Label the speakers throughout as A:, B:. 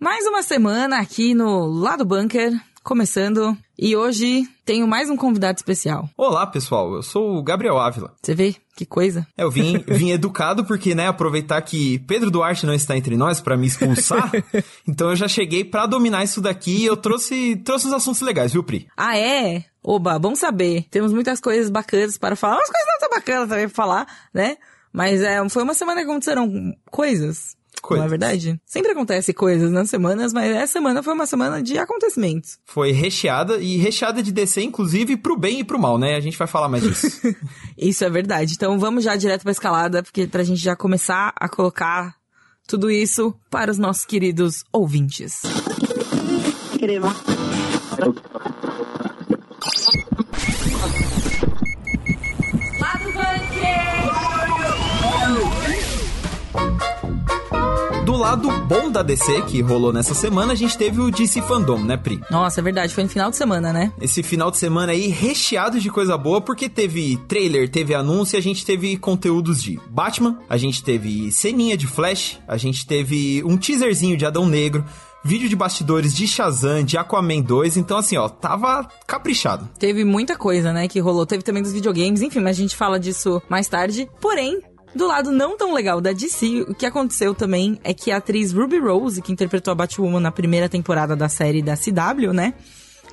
A: Mais uma semana aqui no Lado Bunker, começando. E hoje tenho mais um convidado especial.
B: Olá, pessoal. Eu sou o Gabriel Ávila.
A: Você vê? Que coisa.
B: É, eu vim, vim educado porque, né, aproveitar que Pedro Duarte não está entre nós para me expulsar. então eu já cheguei para dominar isso daqui e eu trouxe, trouxe uns assuntos legais, viu, Pri?
A: Ah, é? Oba, bom saber. Temos muitas coisas bacanas para falar. Umas coisas não tão bacanas também pra falar, né? Mas é, foi uma semana que aconteceram coisas Coisas. Não é verdade? Sempre acontece coisas nas semanas, mas essa semana foi uma semana de acontecimentos.
B: Foi recheada e recheada de DC, inclusive, pro bem e pro mal, né? A gente vai falar mais disso.
A: isso é verdade. Então vamos já direto pra escalada, porque pra gente já começar a colocar tudo isso para os nossos queridos ouvintes. Crema.
B: Do lado bom da DC, que rolou nessa semana, a gente teve o DC Fandom, né, Pri?
A: Nossa, é verdade, foi no final de semana, né?
B: Esse final de semana aí recheado de coisa boa, porque teve trailer, teve anúncio, a gente teve conteúdos de Batman, a gente teve ceninha de Flash, a gente teve um teaserzinho de Adão Negro, vídeo de bastidores de Shazam, de Aquaman 2, então assim, ó, tava caprichado.
A: Teve muita coisa, né, que rolou. Teve também dos videogames, enfim, mas a gente fala disso mais tarde. Porém, do lado não tão legal da DC, o que aconteceu também é que a atriz Ruby Rose, que interpretou a Batwoman na primeira temporada da série da CW, né?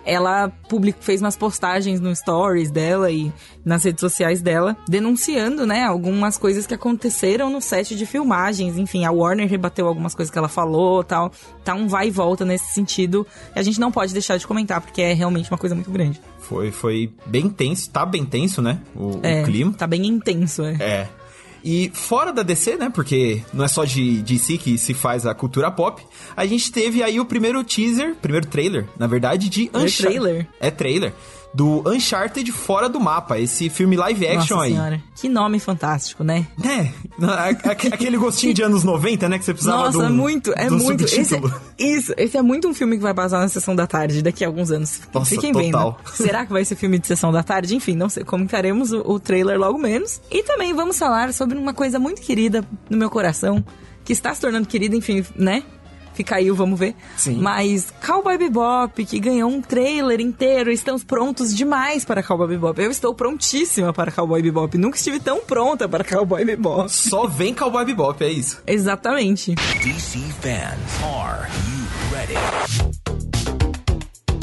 A: Ela publicou, fez umas postagens no stories dela e nas redes sociais dela, denunciando, né, algumas coisas que aconteceram no set de filmagens. Enfim, a Warner rebateu algumas coisas que ela falou tal. Tá um vai e volta nesse sentido. E a gente não pode deixar de comentar, porque é realmente uma coisa muito grande.
B: Foi, foi bem tenso, tá bem tenso, né? O,
A: é,
B: o clima.
A: Tá bem intenso, é.
B: É. E fora da DC, né? Porque não é só de DC que se faz a cultura pop. A gente teve aí o primeiro teaser, primeiro trailer, na verdade, de
A: Uncharted. É trailer?
B: É trailer do Uncharted Fora do Mapa, esse filme live action
A: Nossa
B: aí.
A: Senhora. Que nome fantástico, né?
B: É, aquele gostinho de anos 90, né, que você precisava
A: Nossa,
B: de um,
A: muito, é muito. Esse, é isso, esse é muito um filme que vai passar na sessão da tarde daqui a alguns anos.
B: Nossa,
A: Fiquem
B: total.
A: vendo. Será que vai ser filme de sessão da tarde? Enfim, não sei, comentaremos o, o trailer logo menos. E também vamos falar sobre uma coisa muito querida no meu coração, que está se tornando querida, enfim, né? Fica aí, vamos ver.
B: Sim.
A: Mas Cowboy Bebop, que ganhou um trailer inteiro, estamos prontos demais para Cowboy Bebop. Eu estou prontíssima para Cowboy Bebop. Nunca estive tão pronta para Cowboy Bebop.
B: Só vem Cowboy Bebop, é isso.
A: Exatamente.
C: DC fans, are you ready?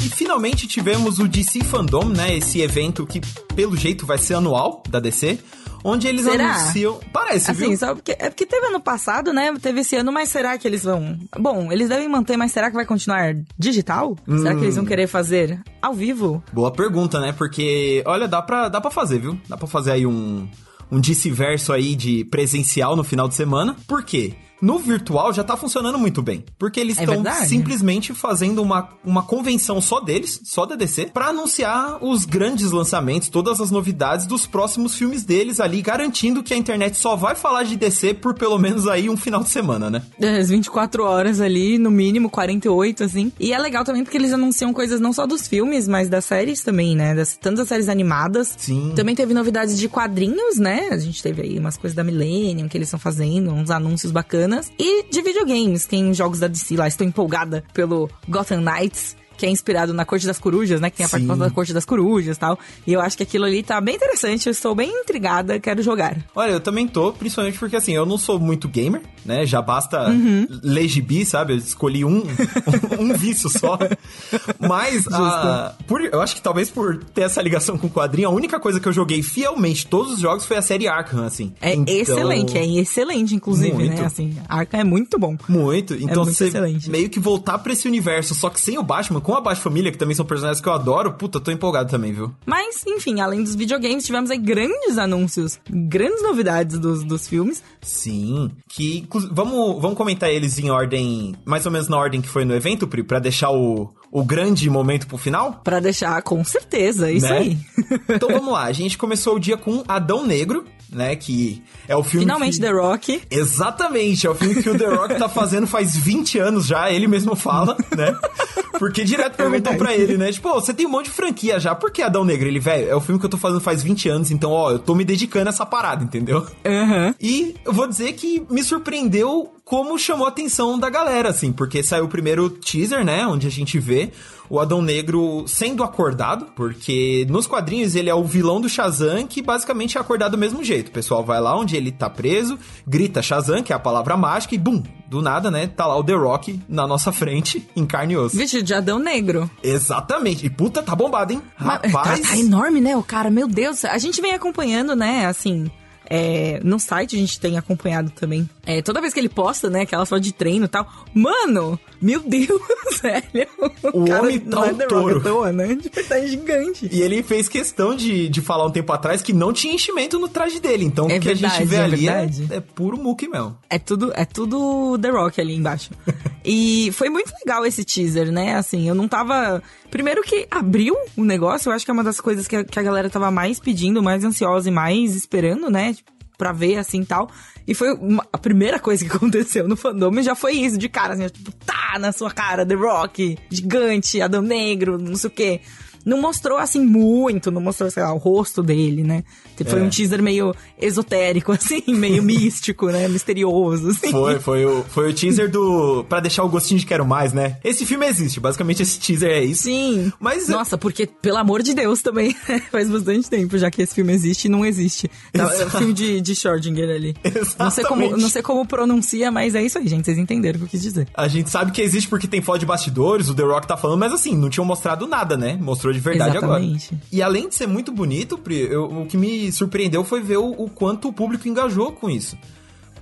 B: E finalmente tivemos o DC Fandom, né? Esse evento que, pelo jeito, vai ser anual da DC onde eles
A: será?
B: anunciam. Parece,
A: assim,
B: viu?
A: Só porque, é porque teve ano passado, né? Teve esse ano, mas será que eles vão. Bom, eles devem manter, mas será que vai continuar digital? Hum. Será que eles vão hum. querer fazer ao vivo?
B: Boa pergunta, né? Porque, olha, dá pra, dá pra fazer, viu? Dá pra fazer aí um. Um vice-verso aí de presencial no final de semana. Por quê? No virtual já tá funcionando muito bem. Porque eles estão
A: é
B: simplesmente fazendo uma, uma convenção só deles, só da DC, para anunciar os grandes lançamentos, todas as novidades dos próximos filmes deles ali, garantindo que a internet só vai falar de DC por pelo menos aí um final de semana, né?
A: É, as 24 horas ali, no mínimo 48, assim. E é legal também porque eles anunciam coisas não só dos filmes, mas das séries também, né? Das, tanto das séries animadas.
B: Sim.
A: Também teve novidades de quadrinhos, né? A gente teve aí umas coisas da Millennium que eles estão fazendo, uns anúncios bacanas e de videogames. Tem jogos da DC lá, estou empolgada pelo Gotham Knights que é inspirado na Corte das Corujas, né? Que tem a parte da Corte das Corujas e tal. E eu acho que aquilo ali tá bem interessante, eu estou bem intrigada, quero jogar.
B: Olha, eu também tô, principalmente porque assim, eu não sou muito gamer, né? Já basta
A: uhum.
B: ler gibi, sabe? Eu escolhi um, um, vício só. Mas, a, por, eu acho que talvez por ter essa ligação com o quadrinho, a única coisa que eu joguei fielmente todos os jogos foi a série Arkham, assim.
A: É então... excelente, é excelente, inclusive, né? muito. né? Assim, Arkham é muito bom.
B: Muito. Então,
A: é muito
B: você
A: excelente.
B: meio que voltar pra esse universo, só que sem o Batman, com com a Baixa Família, que também são personagens que eu adoro, puta, tô empolgado também, viu?
A: Mas, enfim, além dos videogames, tivemos aí grandes anúncios, grandes novidades dos, dos filmes.
B: Sim, que vamos, vamos comentar eles em ordem, mais ou menos na ordem que foi no evento, Pri, pra deixar o, o grande momento pro final?
A: Para deixar, com certeza, isso
B: né?
A: aí.
B: então vamos lá, a gente começou o dia com Adão Negro, né? Que é o filme.
A: Finalmente
B: que...
A: The Rock.
B: Exatamente, é o filme que o The Rock tá fazendo faz 20 anos já, ele mesmo fala, né? Porque direto perguntam é pra ele, né? Tipo, oh, você tem um monte de franquia já, por que Adão Negro? Ele, velho, é o filme que eu tô fazendo faz 20 anos, então, ó, eu tô me dedicando a essa parada, entendeu?
A: Uhum.
B: E eu vou dizer que me surpreendeu como chamou a atenção da galera, assim, porque saiu o primeiro teaser, né, onde a gente vê o Adão Negro sendo acordado, porque nos quadrinhos ele é o vilão do Shazam que basicamente é acordado do mesmo jeito. O pessoal vai lá onde ele tá preso, grita Shazam, que é a palavra mágica, e bum, do nada, né, tá lá o The Rock na nossa frente, em carne e osso.
A: Vestido de Adão Negro.
B: Exatamente. E puta, tá bombado, hein?
A: Mas,
B: Rapaz.
A: Tá, tá enorme, né, o cara? Meu Deus. A gente vem acompanhando, né, assim... É, no site a gente tem acompanhado também. É, toda vez que ele posta, né, aquela foto de treino e tal. Mano, meu Deus, velho.
B: O homem tá
A: não é
B: um
A: The
B: touro.
A: Toa, né? De verdade, gigante.
B: E ele fez questão de, de falar um tempo atrás que não tinha enchimento no traje dele. Então
A: É
B: o que a gente
A: verdade,
B: vê
A: é
B: ali é,
A: verdade.
B: é puro muque mesmo.
A: É tudo, é tudo The Rock ali embaixo. e foi muito legal esse teaser, né? Assim, eu não tava. Primeiro que abriu o negócio, eu acho que é uma das coisas que a, que a galera tava mais pedindo, mais ansiosa e mais esperando, né? Tipo, Pra ver assim tal. E foi uma- a primeira coisa que aconteceu no fandom já foi isso, de cara, assim, tipo, tá na sua cara, The Rock, gigante, Adão Negro, não sei o quê. Não mostrou assim muito, não mostrou, sei lá, o rosto dele, né? Tipo, Foi
B: É.
A: um teaser meio esotérico, assim, meio místico, né? Misterioso, assim.
B: Foi, foi o, foi o teaser do. pra deixar o gostinho de quero mais, né? Esse filme existe, basicamente esse teaser é isso.
A: Sim.
B: Mas-
A: Nossa, porque, pelo amor de Deus, também faz bastante tempo já que esse filme existe e não existe. Tá, É o filme de, de Schrödinger ali. Não sei, como, não sei como pronuncia, mas é isso aí, gente. Vocês entenderam o que eu quis dizer.
B: A gente sabe que existe porque tem foto de bastidores, o The Rock tá falando, mas assim, não tinham mostrado nada, né? Mostrou de verdade
A: Exatamente.
B: agora. E além de ser muito bonito, Pri, eu- o que me surpreendeu foi ver o, o quanto o público engajou com isso.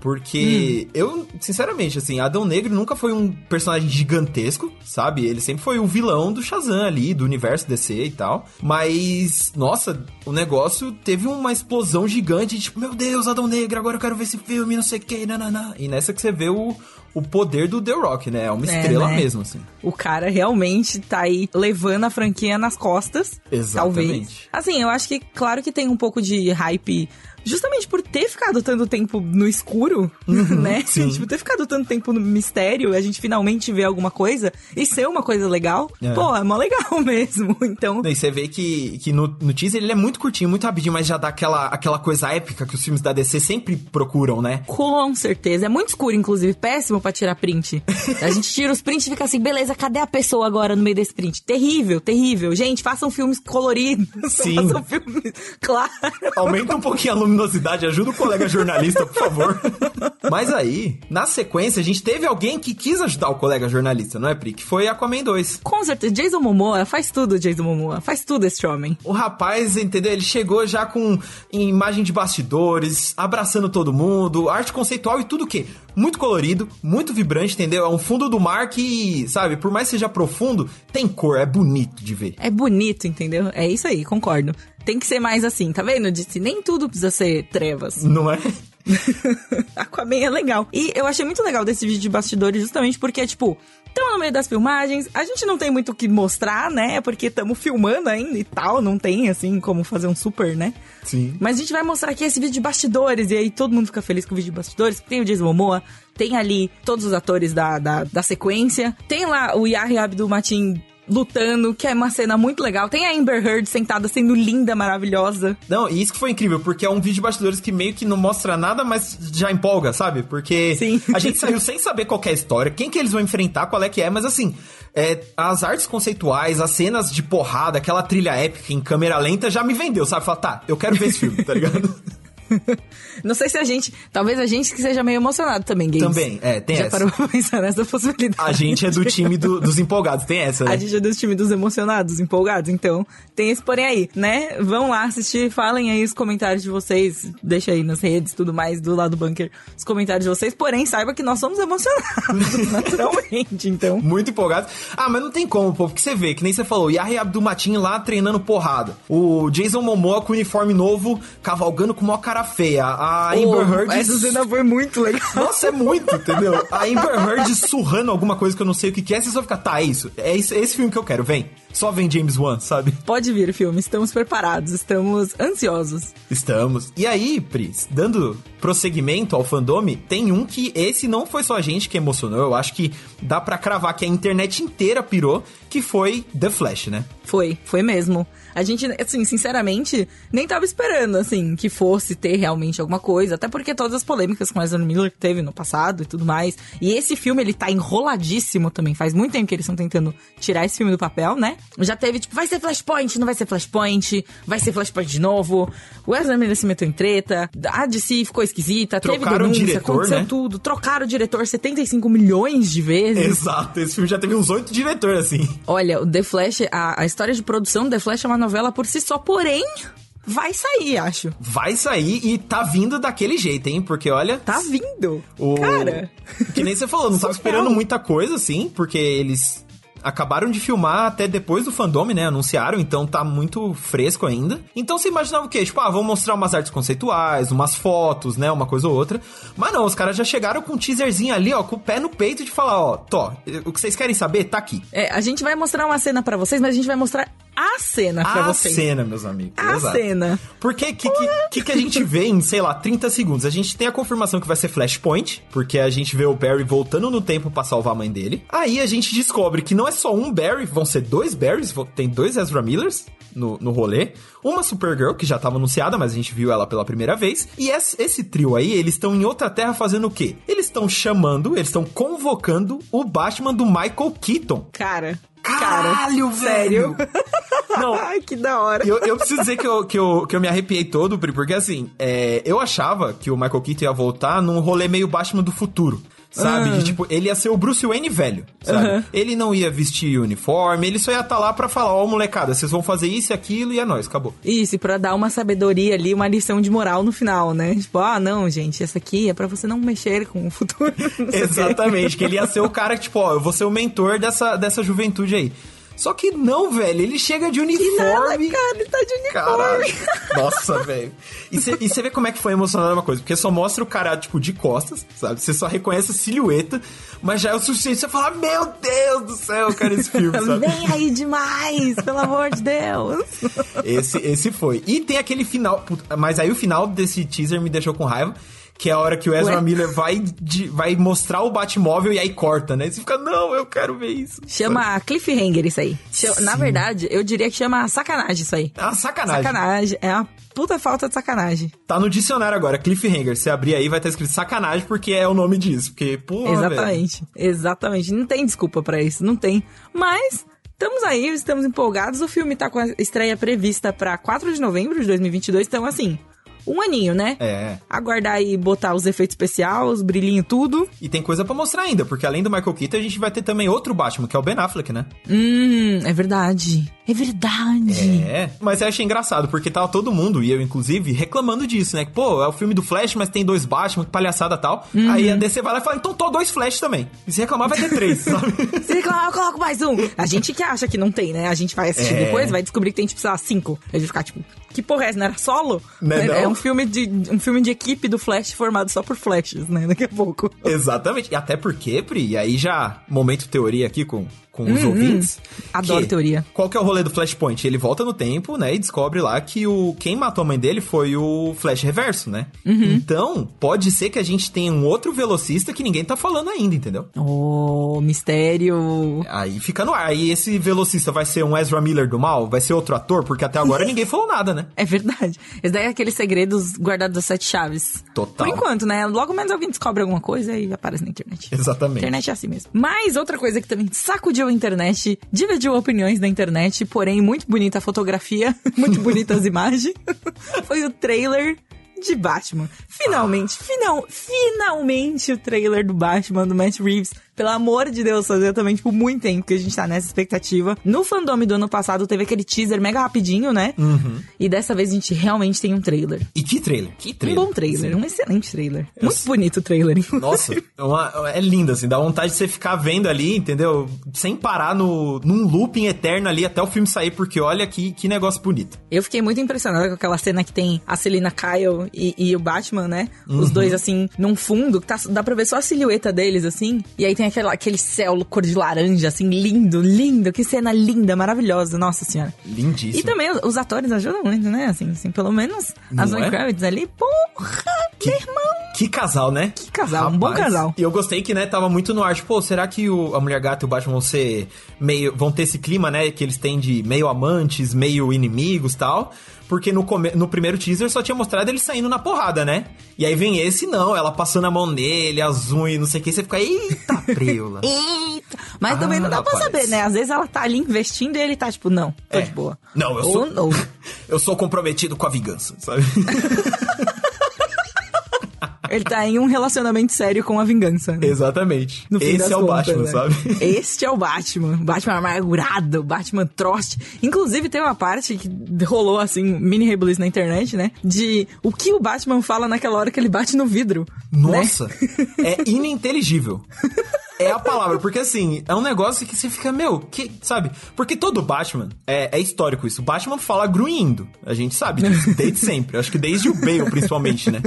B: Porque
A: Hum.
B: eu, sinceramente, assim, Adão Negro nunca foi um personagem gigantesco, sabe? Ele sempre foi o vilão do Shazam ali, do universo DC e tal. Mas, nossa, o negócio teve uma explosão gigante, tipo, meu Deus, Adão Negro, agora eu quero ver esse filme, não sei o que, nananá. E nessa que você vê o, o poder do The Rock, né? É uma
A: É,
B: estrela
A: né?
B: mesmo, assim.
A: O cara realmente tá aí levando a franquia nas costas.
B: Exatamente.
A: Talvez. Assim, eu acho que, claro que tem um pouco de hype. Justamente por ter ficado tanto tempo no escuro, né?
B: Uhum, sim.
A: Tipo, ter ficado tanto tempo no mistério, a gente finalmente vê alguma coisa e ser uma coisa legal,
B: É.
A: pô, é mó legal mesmo. Então,
B: E você vê que, que no, no teaser ele é muito curtinho, muito rapidinho, mas já dá aquela, aquela coisa épica que os filmes da DC sempre procuram, né?
A: Com certeza. É muito escuro, inclusive. Péssimo pra tirar print. A gente tira os prints e fica assim, beleza, cadê a pessoa agora no meio desse print? Terrível, terrível. Gente, façam filmes coloridos.
B: Sim.
A: Façam filmes. Claro.
B: Aumenta um pouquinho a luminosidade, ajuda o colega jornalista, por favor. Mas aí, na sequência, a gente teve alguém que quis ajudar o colega jornalista, não é, Pri? Que foi Aquaman 2.
A: Com certeza. Jason Momoa faz tudo, Jason Momoa. Faz tudo esse homem.
B: O rapaz, entendeu? Ele chegou já com imagem de bastidores, abraçando todo mundo, arte conceitual e tudo o quê? Muito colorido, muito vibrante, entendeu? É um fundo do mar que, sabe, por mais que seja profundo, tem cor, é bonito de ver.
A: É bonito, entendeu? É isso aí, concordo. Tem que ser mais assim, tá vendo? Disse, nem tudo precisa ser trevas.
B: Não é?
A: Aquaman é legal. E eu achei muito legal desse vídeo de bastidores justamente porque, tipo, estamos no meio das filmagens, a gente não tem muito o que mostrar, né? Porque estamos filmando ainda e tal, não tem, assim, como fazer um super, né?
B: Sim.
A: Mas a gente vai mostrar aqui esse vídeo de bastidores, e aí todo mundo fica feliz com o vídeo de bastidores. Tem o Jason Momoa, tem ali todos os atores da, da, da sequência, tem lá o Yahya Abdul-Mateen lutando, que é uma cena muito legal. Tem a Amber Heard sentada sendo linda, maravilhosa.
B: Não, e isso que foi incrível, porque é um vídeo de bastidores que meio que não mostra nada, mas já empolga, sabe? Porque
A: Sim.
B: a gente saiu sem saber qual é a história, quem que eles vão enfrentar, qual é que é, mas assim, é, as artes conceituais, as cenas de porrada, aquela trilha épica em câmera lenta já me vendeu, sabe? Fala, tá, eu quero ver esse filme, tá ligado?
A: Não sei se a gente. Talvez a gente que seja meio emocionado também, Games.
B: Também, é, tem
A: Já
B: essa.
A: parou pra pensar nessa possibilidade.
B: A gente é do time do- dos empolgados, tem essa, né?
A: A gente é dos times dos emocionados, empolgados, então tem esse porém aí, né? Vão lá assistir, falem aí os comentários de vocês, deixa aí nas redes, tudo mais, do lado do bunker, os comentários de vocês, porém saiba que nós somos emocionados, naturalmente, então...
B: Muito empolgados. Ah, mas não tem como, pô, porque você vê, que nem você falou, Yahya Abdul-Mateen lá treinando porrada. O Jason Momoa com uniforme novo, cavalgando com uma cara feia. A Amber
A: Pô,
B: Heard...
A: Essa cena foi muito legal.
B: Nossa, é muito, entendeu? A Amber Heard surrando alguma coisa que eu não sei o que que é, você só fica, tá, é isso. É, isso, é esse filme que eu quero, vem. Só vem James Wan, sabe?
A: Pode vir, filme. Estamos preparados, estamos ansiosos.
B: Estamos. E aí, Pris, dando prosseguimento ao fandome, tem um que esse não foi só a gente que emocionou, eu acho que dá pra cravar que a internet inteira pirou, que foi The Flash, né?
A: Foi, foi mesmo. A gente, assim, sinceramente, nem tava esperando, assim, que fosse ter realmente alguma coisa. Até porque todas as polêmicas com Ezra Miller que teve no passado e tudo mais. E esse filme, ele tá enroladíssimo também. Faz muito tempo que eles estão tentando tirar esse filme do papel, né? Já teve, tipo, vai ser Flashpoint, não vai ser Flashpoint, vai ser Flashpoint de novo. O Ezra Miller se meteu em treta. A DC ficou esquisita,
B: Trocaram
A: teve denúncia,
B: o diretor,
A: aconteceu
B: né?
A: tudo. Trocaram o diretor 75 milhões de vezes.
B: Exato, esse filme já teve uns oito diretores, assim.
A: Olha, o The Flash, a, a história de produção do The Flash é uma novela por si só, porém, vai sair, acho.
B: Vai sair e tá vindo daquele jeito, hein? Porque olha.
A: Tá vindo.
B: O...
A: Cara.
B: Que nem você falou, não tava esperando muita coisa, assim, porque eles acabaram de filmar até depois do fandome, né? Anunciaram, então tá muito fresco ainda. Então você imaginava o quê? Tipo, ah, vamos mostrar umas artes conceituais, umas fotos, né? Uma coisa ou outra. Mas não, os caras já chegaram com um teaserzinho ali, ó, com o pé no peito de falar, ó, Tó, o que vocês querem saber tá aqui.
A: É, a gente vai mostrar uma cena pra vocês, mas a gente vai mostrar a cena pra
B: a
A: vocês.
B: cena, meus amigos.
A: A
B: Exato.
A: cena.
B: Porque que, que, que, que a gente vê em, sei lá, 30 segundos? A gente tem a confirmação que vai ser Flashpoint, porque a gente vê o Barry voltando no tempo pra salvar a mãe dele. Aí a gente descobre que não é só um Barry, vão ser dois Barrys, tem dois Ezra Millers no, no rolê. Uma Supergirl, que já tava anunciada, mas a gente viu ela pela primeira vez. E esse, esse trio aí, eles estão em outra terra fazendo o quê? Eles estão chamando, eles estão convocando o Batman do Michael Keaton.
A: Cara.
B: Caralho,
A: cara, sério?
B: Não,
A: Ai, que da hora.
B: eu, eu preciso dizer que eu, que, eu, que eu me arrepiei todo, Pri, porque assim, é, eu achava que o Michael Keaton ia voltar num rolê meio Batman do futuro. Sabe?
A: Ah.
B: De, tipo, ele ia ser o Bruce Wayne velho, sabe?
A: Aham.
B: Ele não ia vestir uniforme, ele só ia estar lá pra falar, ó, molecada, vocês vão fazer isso e aquilo e é nóis, acabou.
A: Isso, e pra dar uma sabedoria ali, uma lição de moral no final, né? Tipo, ah, não, gente, essa aqui é pra você não mexer com o futuro.
B: Exatamente, que ele ia ser o cara que, tipo, ó, eu vou ser o mentor dessa, dessa juventude aí. Só que não, velho, ele chega de
A: Nada,
B: uniforme.
A: cara, ele tá de uniforme.
B: Caralho. Nossa, velho. E você vê como é que foi emocionante uma coisa, porque só mostra o cara, tipo, de costas, sabe? Você só reconhece a silhueta, mas já é o suficiente pra você falar, meu Deus do céu, quero esse filme, sabe?
A: Vem aí demais, pelo amor de Deus.
B: Esse, esse foi. E tem aquele final, mas aí o final desse teaser me deixou com raiva. Que é a hora que o Ezra
A: Ué?
B: Miller vai, de- vai mostrar o Batmóvel e aí corta, né? E você fica, não, eu quero ver isso.
A: Chama cliffhanger isso aí. Chama- na verdade, eu diria que chama sacanagem isso aí.
B: É uma sacanagem.
A: Sacanagem. É uma puta falta de sacanagem.
B: Tá no dicionário agora, cliffhanger. Você abrir aí vai estar escrito sacanagem porque é o nome disso. Porque, pô,
A: Exatamente. Exatamente. Não tem desculpa pra isso, não tem. Mas estamos aí, estamos empolgados. O filme tá com a estreia prevista pra 4 de novembro de 2022, então assim, um aninho, né?
B: É.
A: Aguardar aí botar os efeitos especiais, os brilhinhos, tudo.
B: E tem coisa pra mostrar ainda, porque além do Michael Keaton, a gente vai ter também outro Batman, que é o Ben Affleck, né?
A: Hum, é verdade. É verdade.
B: É. Mas eu achei engraçado, porque tava todo mundo, e eu inclusive, reclamando disso, né? Que, pô, é o filme do Flash, mas tem dois Batman, que palhaçada e tal.
A: Uhum.
B: Aí a DC vai lá e fala, então tô dois Flash também. E se reclamar, vai ter três, sabe?
A: Se reclamar, eu coloco mais um. A gente que acha que não tem, né? A gente vai assistir
B: É.
A: depois, vai descobrir que tem, tipo, sei lá, cinco. A gente ficar, tipo, que porra é essa? Não era solo?
B: Né,
A: é,
B: não?
A: é um filme, de, um filme de equipe do Flash formado só por Flashes, né? Daqui a pouco.
B: Exatamente. E até porque, Pri, e aí já, momento teoria aqui com, com os ouvintes.
A: Uhum. Adoro teoria.
B: Qual que é o rolê do Flashpoint? Ele volta no tempo, né, e descobre lá que o quem matou a mãe dele foi o Flash Reverso, né?
A: Uhum.
B: Então, pode ser que a gente tenha um outro velocista que ninguém tá falando ainda, entendeu?
A: Oh, mistério.
B: Aí fica no ar. Aí esse velocista vai ser um Ezra Miller do mal? Vai ser outro ator? Porque até agora ninguém falou nada, né?
A: É verdade. Esse daí é aqueles segredos guardados das sete chaves.
B: Total.
A: Por enquanto, né? Logo menos alguém descobre alguma coisa e aparece na internet.
B: Exatamente.
A: Internet é assim mesmo. Mas outra coisa que também sacudiu a internet, dividiu opiniões na internet, porém muito bonita a fotografia, muito bonitas as imagens, foi o trailer de Batman. Finalmente, final, finalmente o trailer do Batman do Matt Reeves. Pelo amor de Deus, fazia também, tipo, muito tempo que a gente tá nessa expectativa. No fandome do ano passado teve aquele teaser mega rapidinho, né? E dessa vez a gente realmente tem um trailer.
B: E que trailer? Que
A: Um
B: trailer?
A: bom trailer,
B: Sim.
A: um excelente trailer. Muito bonito o trailer, inclusive.
B: Nossa, é uma- é lindo, assim, dá vontade de você ficar vendo ali, entendeu? Sem parar no, num looping eterno ali até o filme sair, porque olha que, que negócio bonito.
A: Eu fiquei muito impressionada com aquela cena que tem a Selina Kyle e, e o Batman, né? Os dois, assim, num fundo, que tá, dá pra ver só a silhueta deles, assim. E aí tem aquela, aquele céu cor de laranja, assim, lindo, lindo. Que cena linda, maravilhosa, nossa senhora.
B: Lindíssimo.
A: E também os, os atores ajudam muito, né? Assim, assim pelo menos
B: Não
A: a Zoe
B: é?
A: Kravitz ali, porra, meu irmão.
B: Que casal, né? Que
A: casal, um bom casal.
B: E eu gostei que, né, tava muito no ar. Tipo, pô, será que o, a Mulher Gata e o Batman vão ser meio. vão ter esse clima, né? Que eles têm de meio amantes, meio inimigos tal. Porque no, come- no primeiro teaser só tinha mostrado eles saindo na porrada, né? E aí vem esse, não, ela passando a mão nele, as unhas, não sei o que, você fica, eita, preula.
A: Eita! Mas também
B: Ah,
A: não dá pra
B: rapaz.
A: saber, né? Às vezes ela tá ali investindo e ele tá tipo, não, tô
B: É.
A: de boa.
B: Não, eu
A: Ou
B: sou.
A: não.
B: Eu sou comprometido com a vingança, sabe?
A: Ele tá em um relacionamento sério com a vingança. né?
B: Exatamente. Esse é o
A: contas,
B: Batman,
A: né?
B: sabe?
A: Este é o Batman. Batman amargurado, Batman troste. Inclusive, tem uma parte que rolou, assim, mini rebuliço na internet, né? De o que o Batman fala naquela hora que ele bate no vidro. né?
B: Nossa, é ininteligível. É a palavra, porque assim, é um negócio que você fica, meu, que, sabe? Porque todo Batman, é, é histórico isso. O Batman fala grunhindo. A gente sabe disso, desde sempre. Acho que desde o Bale, principalmente, né?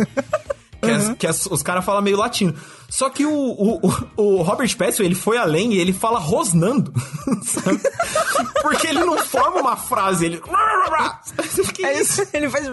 B: Que, as- que as- os caras falam meio latino. Só que o, o, o- o Robert Pattinson, ele foi além e ele fala rosnando. sabe? Porque ele não forma uma frase, ele...
A: Aí
B: isso?
A: ele faz.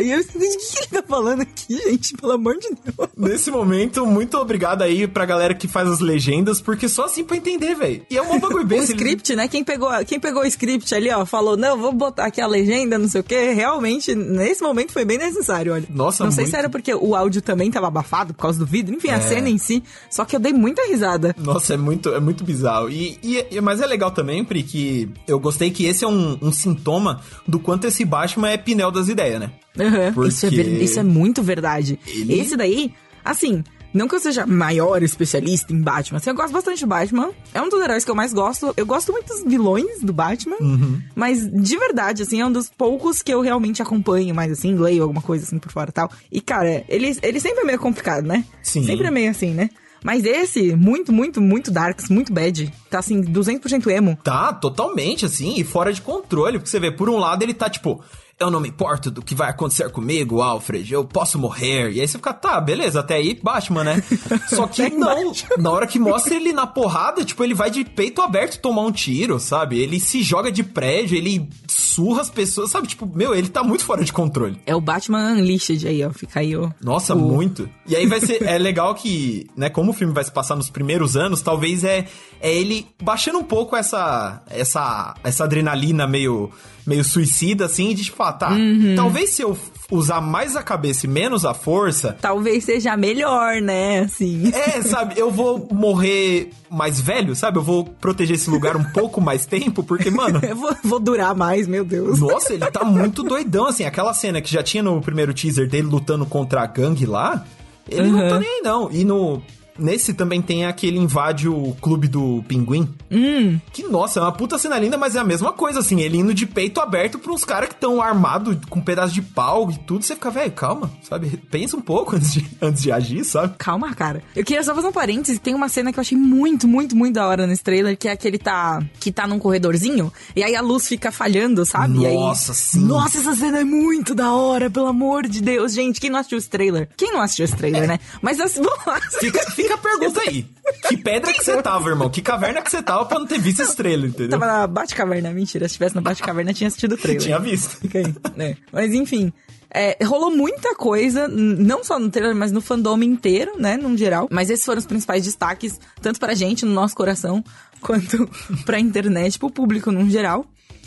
A: E eu, o que ele tá falando aqui, gente? Pelo amor de Deus.
B: Nesse momento, muito obrigado aí pra galera que faz as legendas, porque só assim pra entender, velho. E é um bagulho
A: O
B: bem
A: script, né? Quem pegou, quem pegou o script ali, ó, falou, não, vou botar aqui a legenda, não sei o quê. Realmente, nesse momento foi bem necessário, olha.
B: Nossa,
A: Não sei
B: muito.
A: se era porque o áudio também tava abafado por causa do vidro, enfim, a
B: É.
A: cena em si. Só que eu dei muita risada.
B: Nossa, é muito, é muito bizarro. E, e- mas é legal também, Pri, que eu gostei que esse é um, um sintoma do quanto esse Batman é pinel das ideias, né?
A: Aham,
B: Porque-
A: isso, é ver- isso é muito verdade.
B: Ele-
A: Esse daí, assim, não que eu seja maior especialista em Batman, assim, eu gosto bastante do Batman. É um dos heróis que eu mais gosto. Eu gosto muito dos vilões do Batman,
B: Uhum.
A: mas de verdade, assim, é um dos poucos que eu realmente acompanho mais, assim, leio alguma coisa assim por fora e tal. E, cara, ele, ele sempre é meio complicado, né?
B: Sim.
A: Sempre é meio assim, né? Mas esse, muito, muito, muito darks, muito bad. Tá assim, 200% emo.
B: Tá, totalmente, assim, e fora de controle. Porque você vê, por um lado, ele tá tipo. Eu não me importo do que vai acontecer comigo, Alfred. Eu posso morrer. E aí você fica, tá, beleza, até aí, Batman, né? Só que não. Na hora que mostra ele na porrada, tipo, ele vai de peito aberto tomar um tiro, sabe? Ele se joga de prédio, ele surra as pessoas, sabe? Tipo, meu, ele tá muito fora de controle.
A: É o Batman Unleashed aí, ó. Fica aí, ó.
B: Nossa,
A: o-
B: muito. E aí vai ser. É legal que, né, como o filme vai se passar nos primeiros anos, talvez é, é ele baixando um pouco essa. essa. essa adrenalina meio. meio suicida, assim, de tipo, ah, tá.
A: Uhum.
B: Talvez se eu usar mais a cabeça e menos a força.
A: Talvez seja melhor, né? Assim.
B: É, sabe, eu vou morrer mais velho, sabe? Eu vou proteger esse lugar um pouco mais tempo, porque, mano.
A: Eu vou, vou durar mais, meu Deus.
B: Nossa, ele tá muito doidão, assim. Aquela cena que já tinha no primeiro teaser dele lutando contra a gangue lá, ele não
A: Uhum.
B: tá nem aí, não. E no. Nesse também tem aquele invade o clube do pinguim.
A: Hum.
B: Que, nossa, é uma puta cena linda, mas é a mesma coisa, assim. Ele indo de peito aberto pra uns caras que estão armados com um pedaço de pau e tudo. Você fica, velho, calma, sabe? Pensa um pouco antes de, antes de agir, sabe?
A: Calma, cara. Eu queria só fazer um parênteses. Tem uma cena que eu achei muito, muito, muito da hora nesse trailer, que é aquele tá. que tá num corredorzinho, e aí a luz fica falhando, sabe? E aí-
B: Nossa, sim.
A: Nossa, essa cena é muito da hora, pelo amor de Deus. Gente, quem não assistiu esse trailer? Quem não assistiu esse trailer, né? Mas assim, vamos lá.
B: Fica, fica a pergunta aí. Que pedra que você tava, irmão? Que caverna que você tava pra não ter visto esse trailer, entendeu?
A: Tava na Batcaverna, mentira. Se tivesse na Batcaverna, tinha assistido o trailer.
B: Tinha visto.
A: Fica aí, né? Mas enfim. é, rolou muita coisa, não só no trailer, mas no fandom inteiro, né, num geral. Mas esses foram os principais destaques, tanto pra gente, no nosso coração, quanto pra internet, pro público num geral.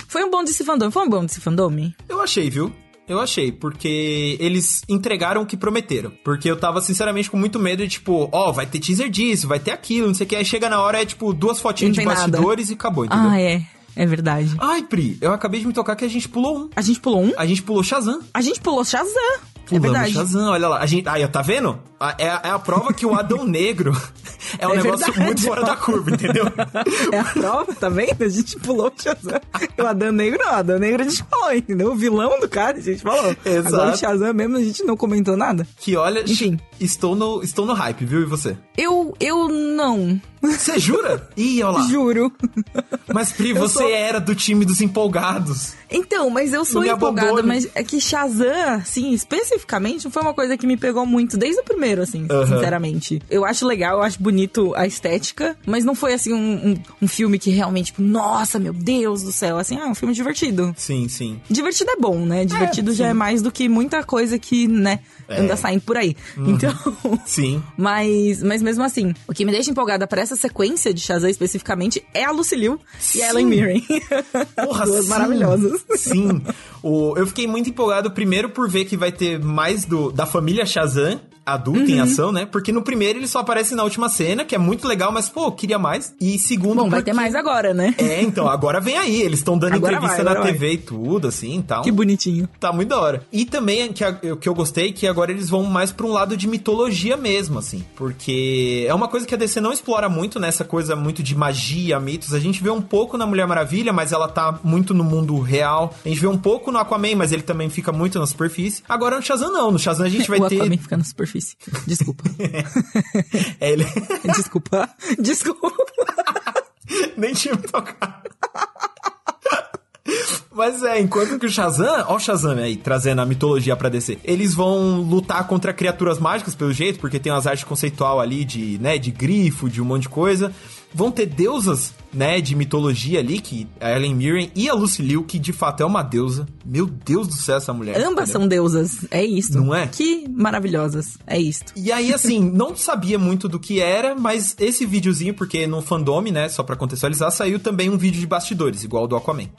A: Foi um bom desse fandom. Foi um bom desse fandom?
B: Eu achei, viu? Eu achei, porque eles entregaram o que prometeram. Porque eu tava, sinceramente, com muito medo de, tipo, ó, vai ter teaser disso, vai ter aquilo, não sei o que. Aí chega na hora, é tipo, duas fotinhas de
A: tem nada.
B: bastidores e acabou, entendeu?
A: Ah, é. É verdade.
B: Ai, Pri, eu acabei de me tocar que a gente pulou um.
A: A gente pulou um?
B: A gente pulou Shazam.
A: A gente pulou Shazam. É
B: Pulamos
A: verdade.
B: Shazam, olha lá. A gente, aí, ó, tá vendo? A- É, a- é a prova que o Adão Negro é um
A: É
B: negócio
A: verdade.
B: muito fora da curva, entendeu?
A: É a prova, tá vendo? A gente pulou o Shazam. O Adão Negro não, o Adão Negro a gente falou, entendeu? O vilão do cara a gente falou.
B: Exato.
A: Agora o Shazam mesmo a gente não comentou nada.
B: Que olha,
A: Enfim.
B: estou no, estou no hype, viu? E você?
A: Eu, eu não.
B: Você jura? Ih, olha lá.
A: Juro.
B: Mas, Pri,
A: Eu
B: você
A: sou-
B: era do time dos empolgados.
A: Então, mas eu sou empolgada,
B: abandone.
A: mas é que Shazam, assim, especificamente, foi uma coisa que me pegou muito desde o primeiro, assim, sinceramente. Eu acho legal, eu acho bonito a estética, mas não foi, assim, um, um, um filme que realmente, tipo, nossa, meu Deus do céu, assim, é um filme divertido.
B: Sim, sim.
A: Divertido é bom, né? Divertido já
B: sim.
A: é mais do que muita coisa que, né,
B: É.
A: anda saindo por aí. Então.
B: Sim.
A: Mas, mas mesmo assim, o que me deixa empolgada pra essa sequência de Shazam especificamente é a Lucy Liu e a Ellen. Mirren.
B: Porra,
A: Duas
B: sim.
A: maravilhosas.
B: Sim. O, eu fiquei muito empolgado, primeiro, por ver que vai ter mais do, da família Shazam adulta
A: Uhum.
B: em ação, né? Porque no primeiro ele só aparece na última cena, que é muito legal, mas, pô, queria mais. E segundo,
A: Bom, vai
B: porque-
A: ter mais agora, né?
B: É, então, agora vem aí. Eles estão dando
A: Agora
B: entrevista
A: vai,
B: na
A: agora
B: TV e tudo, assim, e tal.
A: Que bonitinho.
B: Tá muito da hora. E também que a- o que eu gostei que agora eles vão mais pra um lado de mitologia mesmo, assim. Porque é uma coisa que a DC não explora muito nessa coisa muito de magia, mitos. A gente vê um pouco na Mulher Maravilha, mas ela tá muito no mundo real. A gente vê um pouco no Aquaman, mas ele também fica muito na superfície. Agora no Shazam não. No Shazam a gente vai
A: o
B: ter.
A: Aquaman fica na superfície. Desculpa.
B: É, ele
A: Desculpa. Desculpa.
B: nem tinha me tocado. Mas é, enquanto que o Shazam, ó o Shazam aí, trazendo a mitologia pra descer. Eles vão lutar contra criaturas mágicas, pelo jeito, porque tem umas artes conceitual ali de, né, de grifo, de um monte de coisa. Vão ter deusas, né, de mitologia ali, que a Ellen Mirren e a Lucy Liu, que de fato é uma deusa. Meu Deus do céu, essa mulher.
A: Ambas
B: entendeu?
A: são deusas. É isso.
B: Não é?
A: Que maravilhosas. É isto.
B: E aí, assim, não sabia muito do que era, mas esse videozinho, porque no fandom, né, só pra contextualizar, saiu também um vídeo de bastidores, igual do Aquaman.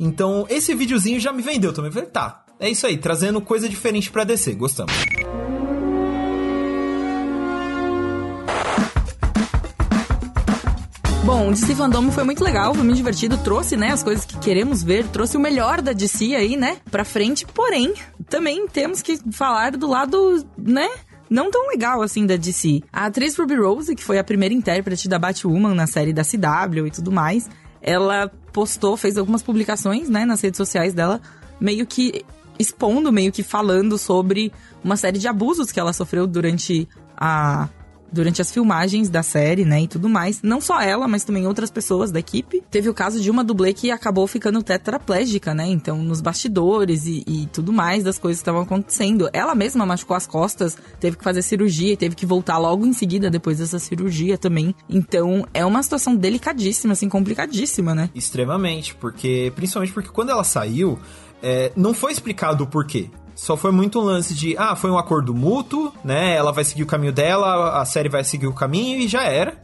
B: Então, esse videozinho já me vendeu também. Falei, tá, é isso aí, trazendo coisa diferente pra descer, gostamos.
A: Bom, o DC Fandom foi muito legal, foi muito divertido, trouxe, né, as coisas que queremos ver, trouxe o melhor da DC aí, né, pra frente, porém, também temos que falar do lado, né, não tão legal assim da DC. A atriz Ruby Rose, que foi a primeira intérprete da Batwoman na série da CW e tudo mais, ela postou, fez algumas publicações, né, nas redes sociais dela, meio que expondo, meio que falando sobre uma série de abusos que ela sofreu durante a durante as filmagens da série, né, e tudo mais. Não só ela, mas também outras pessoas da equipe. Teve o caso de uma dublê que acabou ficando tetraplégica, né, então nos bastidores e, e tudo mais das coisas que estavam acontecendo. Ela mesma machucou as costas, teve que fazer cirurgia e teve que voltar logo em seguida depois dessa cirurgia também. Então é uma situação delicadíssima, assim, complicadíssima, né?
B: Extremamente, porque, principalmente porque quando ela saiu, é, não foi explicado o porquê. Só foi muito um lance de, ah, foi um acordo mútuo, né? Ela vai seguir o caminho dela, a série vai seguir o caminho e já era.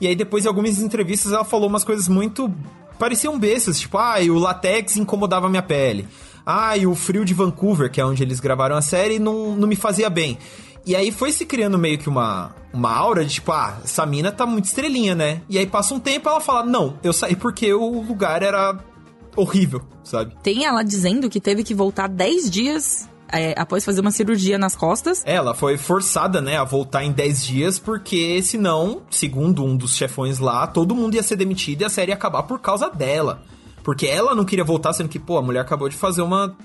B: E aí depois em algumas entrevistas ela falou umas coisas muito pareciam bestas, tipo, ah, e o latex incomodava minha pele. Ah, e o frio de Vancouver, que é onde eles gravaram a série, não, não me fazia bem. E aí foi se criando meio que uma, uma aura de tipo, ah, essa mina tá muito estrelinha, né? E aí passa um tempo ela fala, não, eu saí porque o lugar era horrível, sabe?
A: Tem ela dizendo que teve que voltar 10 dias é, após fazer uma cirurgia nas costas.
B: Ela foi forçada, né, a voltar em 10 dias, porque senão, segundo um dos chefões lá, todo mundo ia ser demitido e a série ia acabar por causa dela. Porque ela não queria voltar, sendo que, pô, a mulher acabou de fazer uma,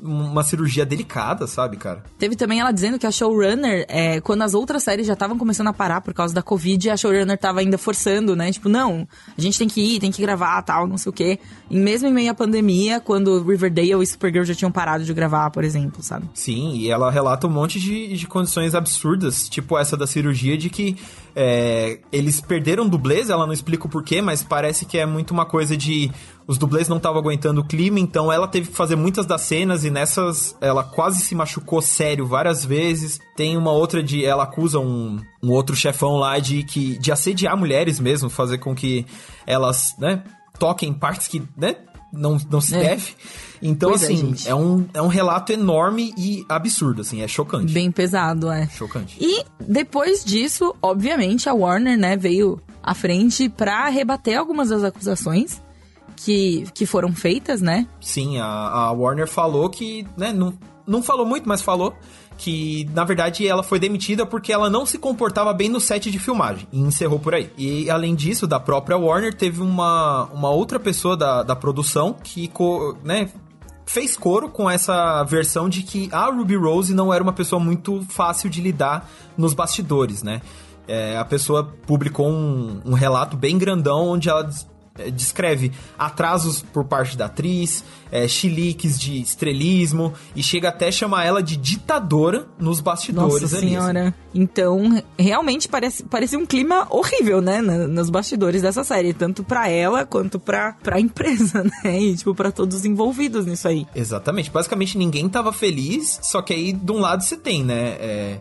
B: uma cirurgia delicada, sabe, cara?
A: Teve também ela dizendo que a showrunner, é, quando as outras séries já estavam começando a parar por causa da Covid, a showrunner tava ainda forçando, né? Tipo, não, a gente tem que ir, tem que gravar, tal, não sei o quê. E mesmo em meio à pandemia, quando Riverdale e Supergirl já tinham parado de gravar, por exemplo, sabe?
B: Sim, e ela relata um monte de, de condições absurdas, tipo essa da cirurgia, de que é, eles perderam dublês, ela não explica o porquê, mas parece que é muito uma coisa de os dublês não estavam aguentando o clima, então ela teve que fazer muitas das cenas e nessas ela quase se machucou sério várias vezes. Tem uma outra de ela acusa um, um outro chefão lá de que de assediar mulheres mesmo, fazer com que elas, né, toquem partes que, né, não, não se
A: É.
B: deve. Então,
A: Pois é,
B: assim,
A: gente.
B: é, um, é um relato enorme e absurdo, assim, é chocante.
A: Bem pesado, é.
B: Chocante.
A: E depois disso, obviamente, a Warner, né, veio à frente pra rebater algumas das acusações que, que foram feitas, né?
B: Sim, a, a Warner falou que, né, não, não falou muito, mas falou que, na verdade, ela foi demitida porque ela não se comportava bem no set de filmagem e encerrou por aí. E, além disso, da própria Warner, teve uma, uma outra pessoa da, da produção que, né, fez coro com essa versão de que a Ruby Rose não era uma pessoa muito fácil de lidar nos bastidores, né? é, a pessoa publicou um, um relato bem grandão onde ela descreve atrasos por parte da atriz, é, chiliques de estrelismo e chega até a chamar ela de ditadora nos bastidores
A: Nossa
B: ali. assim.
A: senhora. Então, realmente parece, parecia um clima horrível, né? na- nos bastidores dessa série. Tanto pra ela quanto pra, pra empresa, né? E, tipo, pra todos os envolvidos nisso aí.
B: Exatamente. Basicamente ninguém tava feliz, só que aí de um lado você tem, né? é,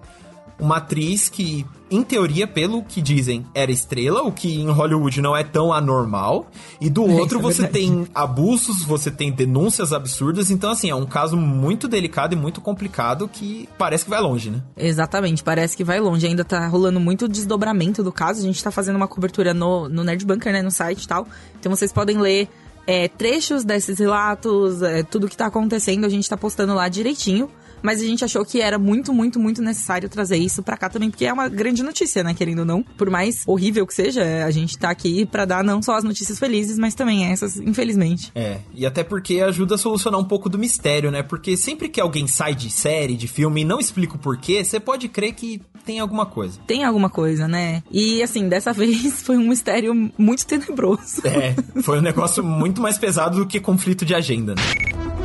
B: uma atriz que, em teoria, pelo que dizem, era estrela, o que em Hollywood não é tão anormal. E do outro
A: é
B: você tem abusos, você tem denúncias absurdas. Então, assim, é um caso muito delicado e muito complicado que parece que vai longe, né?
A: Exatamente, parece que vai longe. Ainda tá rolando muito desdobramento do caso. A gente tá fazendo uma cobertura no, no Nerd Bunker, né? No site e tal. Então vocês podem ler é, trechos desses relatos, é, tudo que tá acontecendo. A gente tá postando lá direitinho. Mas a gente achou que era muito, muito, muito necessário trazer isso pra cá também, porque é uma grande notícia, né? Querendo ou não. Por mais horrível que seja, a gente tá aqui pra dar não só as notícias felizes, mas também essas, infelizmente.
B: É, e até porque ajuda a solucionar um pouco do mistério, né? Porque sempre que alguém sai de série, de filme e não explica o porquê, você pode crer que tem alguma coisa.
A: Tem alguma coisa, né? E assim, dessa vez foi um mistério muito tenebroso.
B: É, foi um negócio muito mais pesado do que conflito de agenda, né?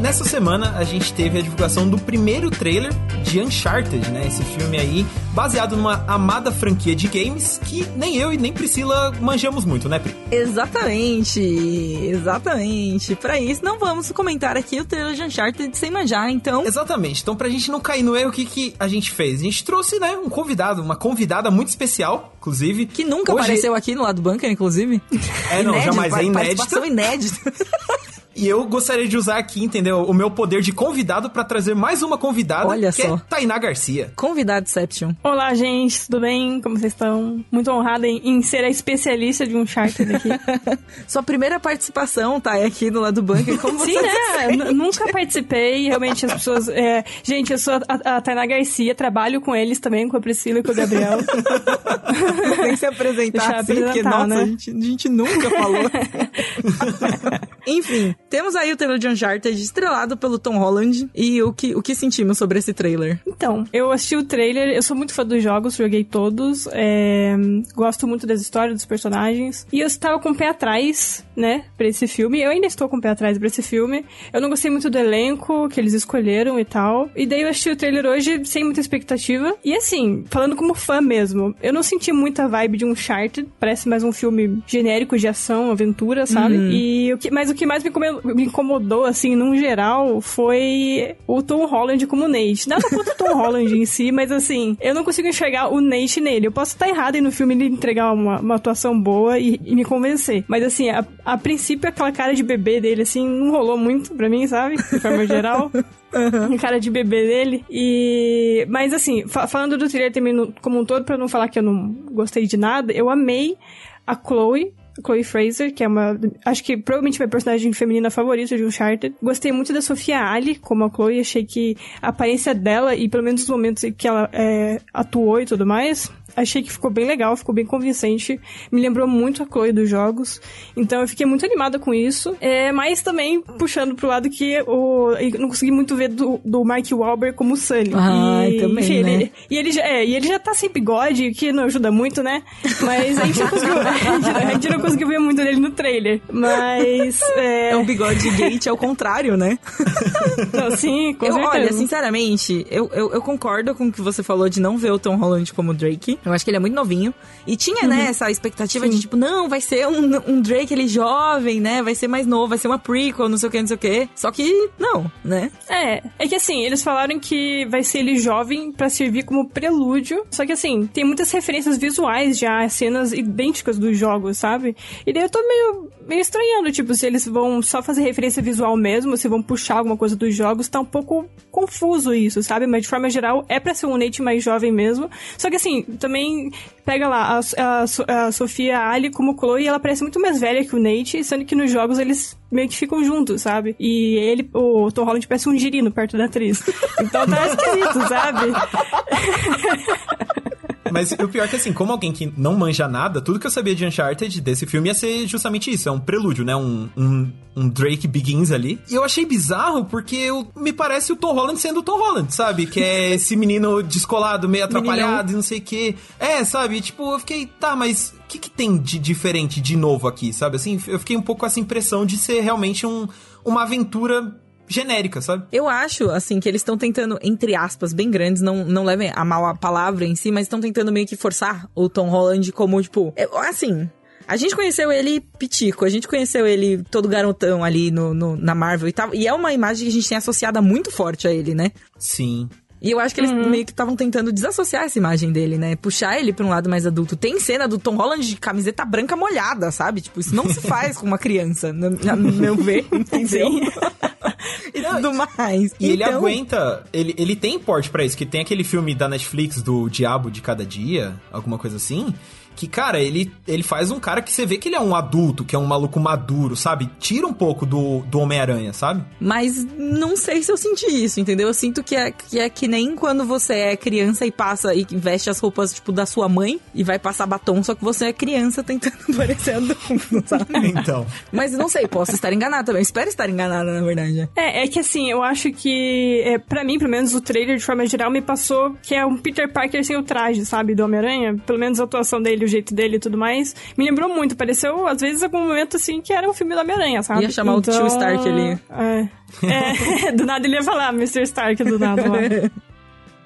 B: Nessa semana a gente teve a divulgação do primeiro trailer de Uncharted, né? Esse filme aí, baseado numa amada franquia de games que nem eu e nem Priscila manjamos muito, né, Pri?
A: Exatamente, exatamente. Pra isso, não vamos comentar aqui o trailer de Uncharted sem manjar, então.
B: Exatamente. Então, pra gente não cair no erro, o que, que a gente fez? A gente trouxe, né, um convidado, uma convidada muito especial, inclusive.
A: Que nunca
B: Hoje-
A: apareceu aqui no lado bunker, inclusive.
B: É, não, jamais é
A: Participação
B: inédito.
A: inédita.
B: E eu gostaria de usar aqui, entendeu? O meu poder de convidado pra trazer mais uma convidada,
A: Olha
B: que
A: só.
B: é Tainá Garcia.
A: Convidadception.
D: Olá, gente, tudo bem? Como vocês estão? Muito honrada em, em ser a especialista de um Uncharted aqui.
A: Sua primeira participação tá aqui no lado bunker. Como você
D: Sim, né? N- Nunca participei, realmente as pessoas. é, gente, eu sou a, a Tainá Garcia, trabalho com eles também, com a Priscila e com o Gabriel.
A: tem que se apresentar assim, porque,
D: apresentar,
A: nossa,
D: né?
A: a, gente, a gente nunca falou. Enfim, temos aí o trailer de Uncharted estrelado pelo Tom Holland. E o que, o que sentimos sobre esse trailer?
D: Então, eu assisti o trailer, eu sou muito fã dos jogos, joguei todos, é, gosto muito das histórias, dos personagens, e eu estava com o pé atrás, né, pra esse filme, eu ainda estou com o pé atrás pra esse filme, eu não gostei muito do elenco que eles escolheram e tal, e daí eu assisti o trailer hoje sem muita expectativa, e assim, falando como fã mesmo, eu não senti muita vibe de Uncharted, parece mais um filme genérico de ação, aventura, sabe? E o que, mas o que mais me incomodou, me incomodou, assim, num geral, foi o Tom Holland como Nate. Nada contra o Tom Holland em si, mas assim, eu não consigo enxergar o Nate nele. Eu posso estar errado e no filme ele entregar uma, uma atuação boa e, e me convencer. Mas assim, a, a princípio aquela cara de bebê dele, assim, não rolou muito pra mim, sabe? De forma geral. A cara de bebê dele. E. Mas assim, fa- falando do trailer também no- como um todo, pra não falar que eu não gostei de nada, eu amei a Chloe. Chloe Fraser, que é uma. Acho que provavelmente minha personagem feminina favorita de Uncharted. Gostei muito da Sofia Ali, como a Chloe. Achei que a aparência dela, e pelo menos os momentos em que ela é, atuou e tudo mais, achei que ficou bem legal, ficou bem convincente. Me lembrou muito a Chloe dos jogos. Então eu fiquei muito animada com isso. É, mas também puxando pro lado que o, eu não consegui muito ver do, do Mark Wahlberg como Sully.
A: Ai,
D: e,
A: também,
D: enfim,
A: né?
D: ele, e ele já, é, e ele já tá sem bigode, o que não ajuda muito, né? Mas a gente não conseguiu, a gente, a gente não conseguiu ver muito dele no trailer. Mas. É,
A: É um bigode gate ao contrário, né?
D: não, sim, com
A: eu,
D: certeza.
A: olha, sinceramente, eu, eu, eu concordo com o que você falou de não ver o Tom Holland como Drake. Eu acho que ele é muito novinho. E tinha, né, essa expectativa de tipo, não, vai ser um, um Drake ele jovem, né? Vai ser mais novo, vai ser uma prequel, não sei o que, não sei o que. Só que, não, né?
D: É, é que assim, eles falaram que vai ser ele jovem pra servir como prelúdio. Só que assim, tem muitas referências visuais já, cenas idênticas dos jogos, sabe? E daí eu tô meio, meio estranhando, tipo, se eles vão só fazer referência visual mesmo, se vão puxar alguma coisa dos jogos, tá um pouco confuso isso, sabe? Mas de forma geral, é pra ser um Nate mais jovem mesmo. Só que assim, também pega lá a, a, a Sofia Ali como Chloe, ela parece muito mais velha que o Nate, sendo que nos jogos eles meio que ficam juntos, sabe? E ele, o Tom Holland parece um girino perto da atriz. Então tá esquisito, sabe?
B: Mas o pior é que, assim, como alguém que não manja nada, tudo que eu sabia de Uncharted desse filme ia ser justamente isso. É um prelúdio, né? Um, um, um Drake Begins ali. E eu achei bizarro porque eu, me parece o Tom Holland sendo o Tom Holland, sabe? Que é esse menino descolado, meio atrapalhado e não sei o quê. É, sabe? Tipo, eu fiquei, tá, mas o que, que tem de diferente de novo aqui, sabe? Assim, eu fiquei um pouco com essa impressão de ser realmente um, uma aventura genérica, sabe?
A: Eu acho, assim, que eles estão tentando, entre aspas, bem grandes, não, não levem a mal a palavra em si, mas estão tentando meio que forçar o Tom Holland como, tipo, é, assim, a gente conheceu ele pitico, a gente conheceu ele todo garotão ali no, no, na Marvel e tal. E é uma imagem que a gente tem associada muito forte a ele, né?
B: Sim.
A: E eu acho que eles uhum. meio que estavam tentando desassociar essa imagem dele, né? Puxar ele pra um lado mais adulto. Tem cena do Tom Holland de camiseta branca molhada, sabe? Tipo, isso não se faz com uma criança, no, no meu ver, entendeu? e tudo mais.
B: E então... ele aguenta, ele, ele tem porte para isso, que tem aquele filme da Netflix do Diabo de Cada Dia, alguma coisa assim, que, cara, ele, ele faz um cara que você vê que ele é um adulto, que é um maluco maduro, sabe? Tira um pouco do, do Homem-Aranha, sabe?
A: Mas não sei se eu senti isso, entendeu? Eu sinto que é, que é que nem quando você é criança e passa e veste as roupas, tipo, da sua mãe e vai passar batom, só que você é criança tentando parecer adulto, sabe?
B: então.
A: Mas não sei, posso estar enganada também. Espero estar enganada, na verdade.
D: É, é que assim, eu acho que, é, para mim, pelo menos o trailer, de forma geral, me passou que é um Peter Parker sem o traje, sabe? Do Homem-Aranha. Pelo menos a atuação dele, jeito dele e tudo mais, me lembrou muito. Pareceu, às vezes, algum momento assim que era um filme do Homem-Aranha, sabe?
A: Ia chamar então, o tio Stark ali.
D: É, é, do nada ele ia falar, Mr. Stark, do nada lá.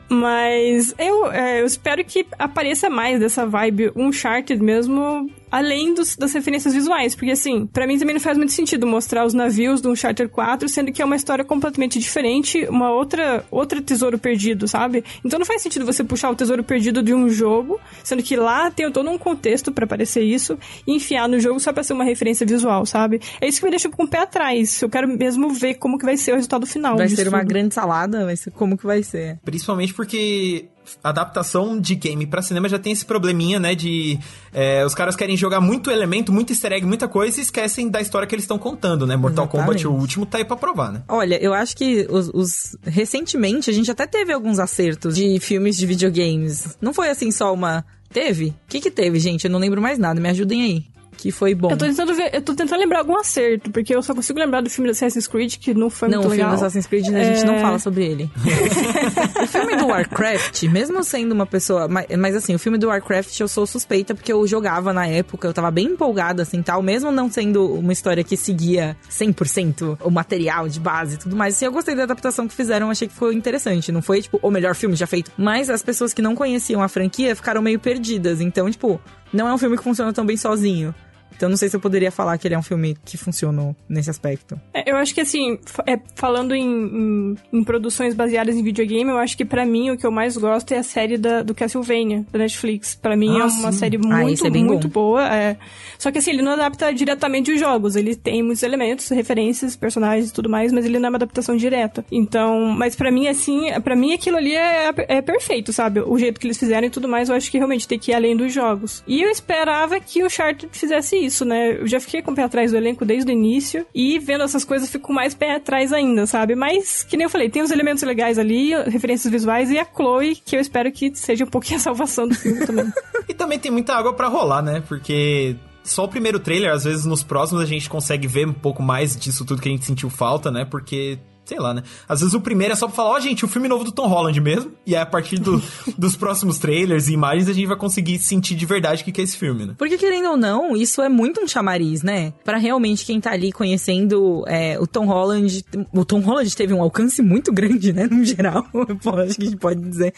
D: Mas eu, é, eu espero que apareça mais dessa vibe Uncharted mesmo além dos, das referências visuais, porque assim, para mim também não faz muito sentido mostrar os navios do Uncharted 4, sendo que é uma história completamente diferente, uma outra, outra tesouro perdido, sabe? Então não faz sentido você puxar o tesouro perdido de um jogo, sendo que lá tem todo um contexto para aparecer isso, e enfiar no jogo só pra ser uma referência visual, sabe? É isso que me deixa com o pé atrás. Eu quero mesmo ver como que vai ser o resultado final.
A: Vai ser uma
D: tudo.
A: grande salada, vai ser como que vai ser.
B: Principalmente porque adaptação de game para cinema já tem esse probleminha, né? De é, os caras querem jogar muito elemento, muito easter egg, muita coisa e esquecem da história que eles estão contando, né? Mortal Exatamente. Kombat, o último, tá aí pra provar, né?
A: Olha, eu acho que os, os, recentemente a gente até teve alguns acertos de filmes de videogames. Não foi assim só uma. Teve? O que que teve, gente? Eu não lembro mais nada. Me ajudem aí que foi bom.
D: Eu tô tentando ver, eu tô tentando lembrar algum acerto, porque eu só consigo lembrar do filme do Assassin's Creed, que não foi
A: não,
D: muito
A: legal.
D: Não,
A: o filme do Assassin's Creed a gente não é. fala sobre ele. o filme do Warcraft, mesmo sendo uma pessoa... Mas, mas, assim, o filme do Warcraft eu sou suspeita, porque eu jogava na época, eu tava bem empolgada, assim, tal, mesmo não sendo uma história que seguia 100% o material de base e tudo mais. Assim, eu gostei da adaptação que fizeram, achei que foi interessante. Não foi, tipo, o melhor filme já feito. Mas as pessoas que não conheciam a franquia ficaram meio perdidas. Então, tipo, não é um filme que funciona tão bem sozinho. Então não sei se eu poderia falar que ele é um filme que funcionou nesse aspecto.
D: É, eu acho que assim, é, falando em, em, em, produções baseadas em videogame, eu acho que para mim o que eu mais gosto é a série da, do Castlevania, da Netflix. Para mim ah, é uma sim. série muito, ah, é muito bom. boa. É. Só que assim, ele não adapta diretamente os jogos. Ele tem muitos elementos, referências, personagens e tudo mais, mas ele não é uma adaptação direta. Então, mas para mim, assim, para mim aquilo ali é, é perfeito, sabe? O jeito que eles fizeram e tudo mais, eu acho que realmente tem que ir além dos jogos. E eu esperava que o Uncharted fizesse isso, né? Eu já fiquei com o pé atrás do elenco desde o início e vendo essas coisas fico mais pé atrás ainda, sabe? Mas, que nem eu falei, tem os elementos legais ali, referências visuais e a Chloe, que eu espero que seja um pouquinho a salvação do filme também.
B: e também tem muita água para rolar, né? Porque só o primeiro trailer, às vezes nos próximos a gente consegue ver um pouco mais disso tudo que a gente sentiu falta, né? Porque sei lá, né? Às vezes o primeiro é só pra falar, ó, oh, gente, o filme novo do Tom Holland mesmo. E aí, a partir do, dos próximos trailers e imagens, a gente vai conseguir sentir de verdade o que é esse filme, né?
A: Porque, querendo ou não, isso é muito um chamariz, né? Para realmente quem tá ali conhecendo é, o Tom Holland. O Tom Holland teve um alcance muito grande, né? No geral. Pô, acho que a gente pode dizer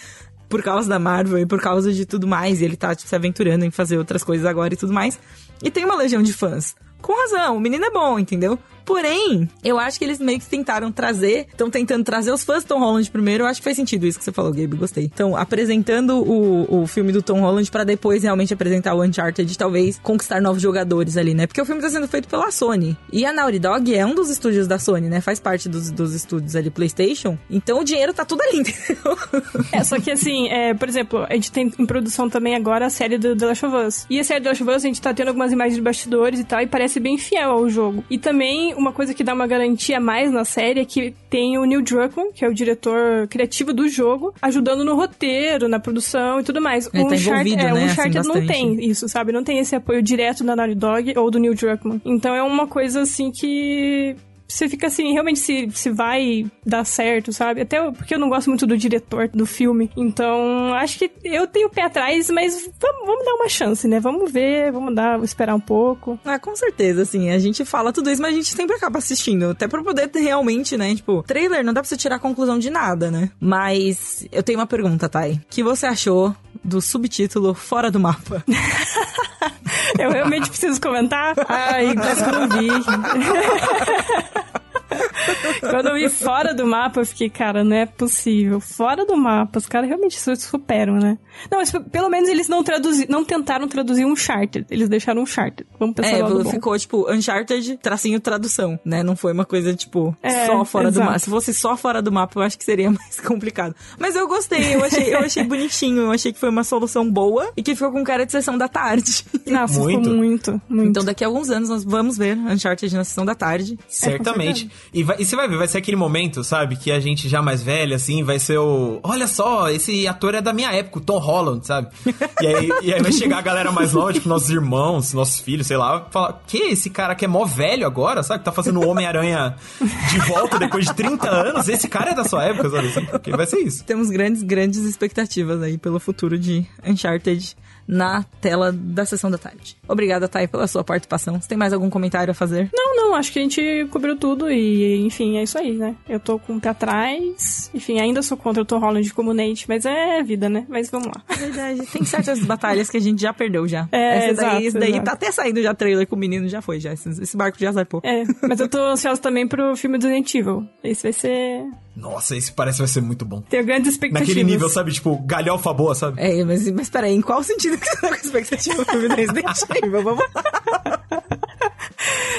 A: por causa da Marvel e por causa de tudo mais. E ele tá tipo, se aventurando em fazer outras coisas agora e tudo mais. E tem uma legião de fãs. Com razão, o menino é bom, entendeu? Porém, eu acho que eles meio que tentaram trazer, estão tentando trazer os fãs do Tom Holland primeiro. Eu acho que faz sentido isso que você falou, Gabe, gostei. Então, apresentando o, o filme do Tom Holland para depois realmente apresentar o Uncharted, talvez conquistar novos jogadores ali, né? Porque o filme tá sendo feito pela Sony. E a Naughty Dog é um dos estúdios da Sony, né? Faz parte dos, dos estúdios ali PlayStation. Então o dinheiro tá tudo ali, entendeu?
D: É, só que assim, é, por exemplo, a gente tem em produção também agora a série do The Last of Us. E a série The Last of Us, a gente tá tendo algumas imagens de bastidores e tal, e parece bem fiel ao jogo. E também uma coisa que dá uma garantia mais na série é que tem o Neil Druckmann, que é o diretor criativo do jogo, ajudando no roteiro, na produção e tudo mais.
A: Ele
D: o
A: tá
D: Uncharted,
A: envolvido,
D: é,
A: né, assim,
D: não tem isso, sabe? Não tem esse apoio direto da Naughty Dog ou do Neil Druckmann. Então é uma coisa assim que você fica assim, realmente se, se vai dar certo, sabe? Até porque eu não gosto muito do diretor do filme. Então, acho que eu tenho o pé atrás, mas vamos, vamos dar uma chance, né? Vamos ver, vamos dar, esperar um pouco.
A: Ah, com certeza, assim, a gente fala tudo isso, mas a gente sempre acaba assistindo, até pra poder ter realmente, né, tipo, trailer não dá pra você tirar a conclusão de nada, né? Mas eu tenho uma pergunta, Thay. O que você achou do subtítulo Fora do Mapa?
D: Eu realmente preciso comentar? Ai, parece não. Quando eu vi fora do mapa, eu fiquei, cara, não é possível. Fora do mapa, os caras realmente superam, né? Não, mas pelo menos eles não traduzi, não tentaram traduzir um charter. Eles deixaram um charter. Vamos pensar
A: É,
D: lado bom.
A: ficou tipo Uncharted, tracinho tradução, né? Não foi uma coisa tipo
D: É,
A: só fora do
D: exato.
A: mapa. Se fosse só fora do mapa, eu acho que seria mais complicado. Mas eu gostei, eu achei, eu achei bonitinho, eu achei que foi uma solução boa e que ficou com cara de sessão da tarde.
D: Nossa,
B: Muito.
D: ficou muito, muito.
A: Então daqui a alguns anos nós vamos ver Uncharted na sessão da tarde.
B: Certamente. E, vai- e você vai ver, vai ser aquele momento, sabe? Que a gente já mais velha, assim, vai ser o. Olha só, esse ator é da minha época, o Tom Holland, sabe? E aí, e aí vai chegar a galera mais nova, tipo, nossos irmãos, nossos filhos, sei lá, falar: Que? Esse cara que é mó velho agora, sabe? Que tá fazendo o Homem-Aranha de volta depois de 30 anos. Esse cara é da sua época, sabe? Assim, porque vai ser isso.
A: Temos grandes, grandes expectativas aí pelo futuro de Uncharted na tela da sessão da tarde. Obrigada, Thay, pela sua participação. Você tem mais algum comentário a fazer?
D: Não, não, acho que a gente cobriu tudo e, enfim, é isso aí, né? Eu tô com o pé atrás. Enfim, ainda sou contra o Tom Holland como Nate, mas é vida, né? Mas vamos lá.
A: É verdade. Tem certas batalhas que a gente já perdeu já.
D: É,
A: Essa daí,
D: exato,
A: daí
D: exato.
A: tá até saindo já trailer com o menino, já foi, já. Esse, esse barco já zarpou.
D: É, mas eu tô ansiosa também pro filme do Resident Evil. Esse vai ser.
B: Nossa, esse parece que vai ser muito bom.
D: Tenho grandes expectativas.
B: Naquele nível, sabe? Tipo, galhofa boa, sabe?
A: É, mas, mas peraí, em qual sentido que você tá com expectativa do filme do Resident Evil? Vamos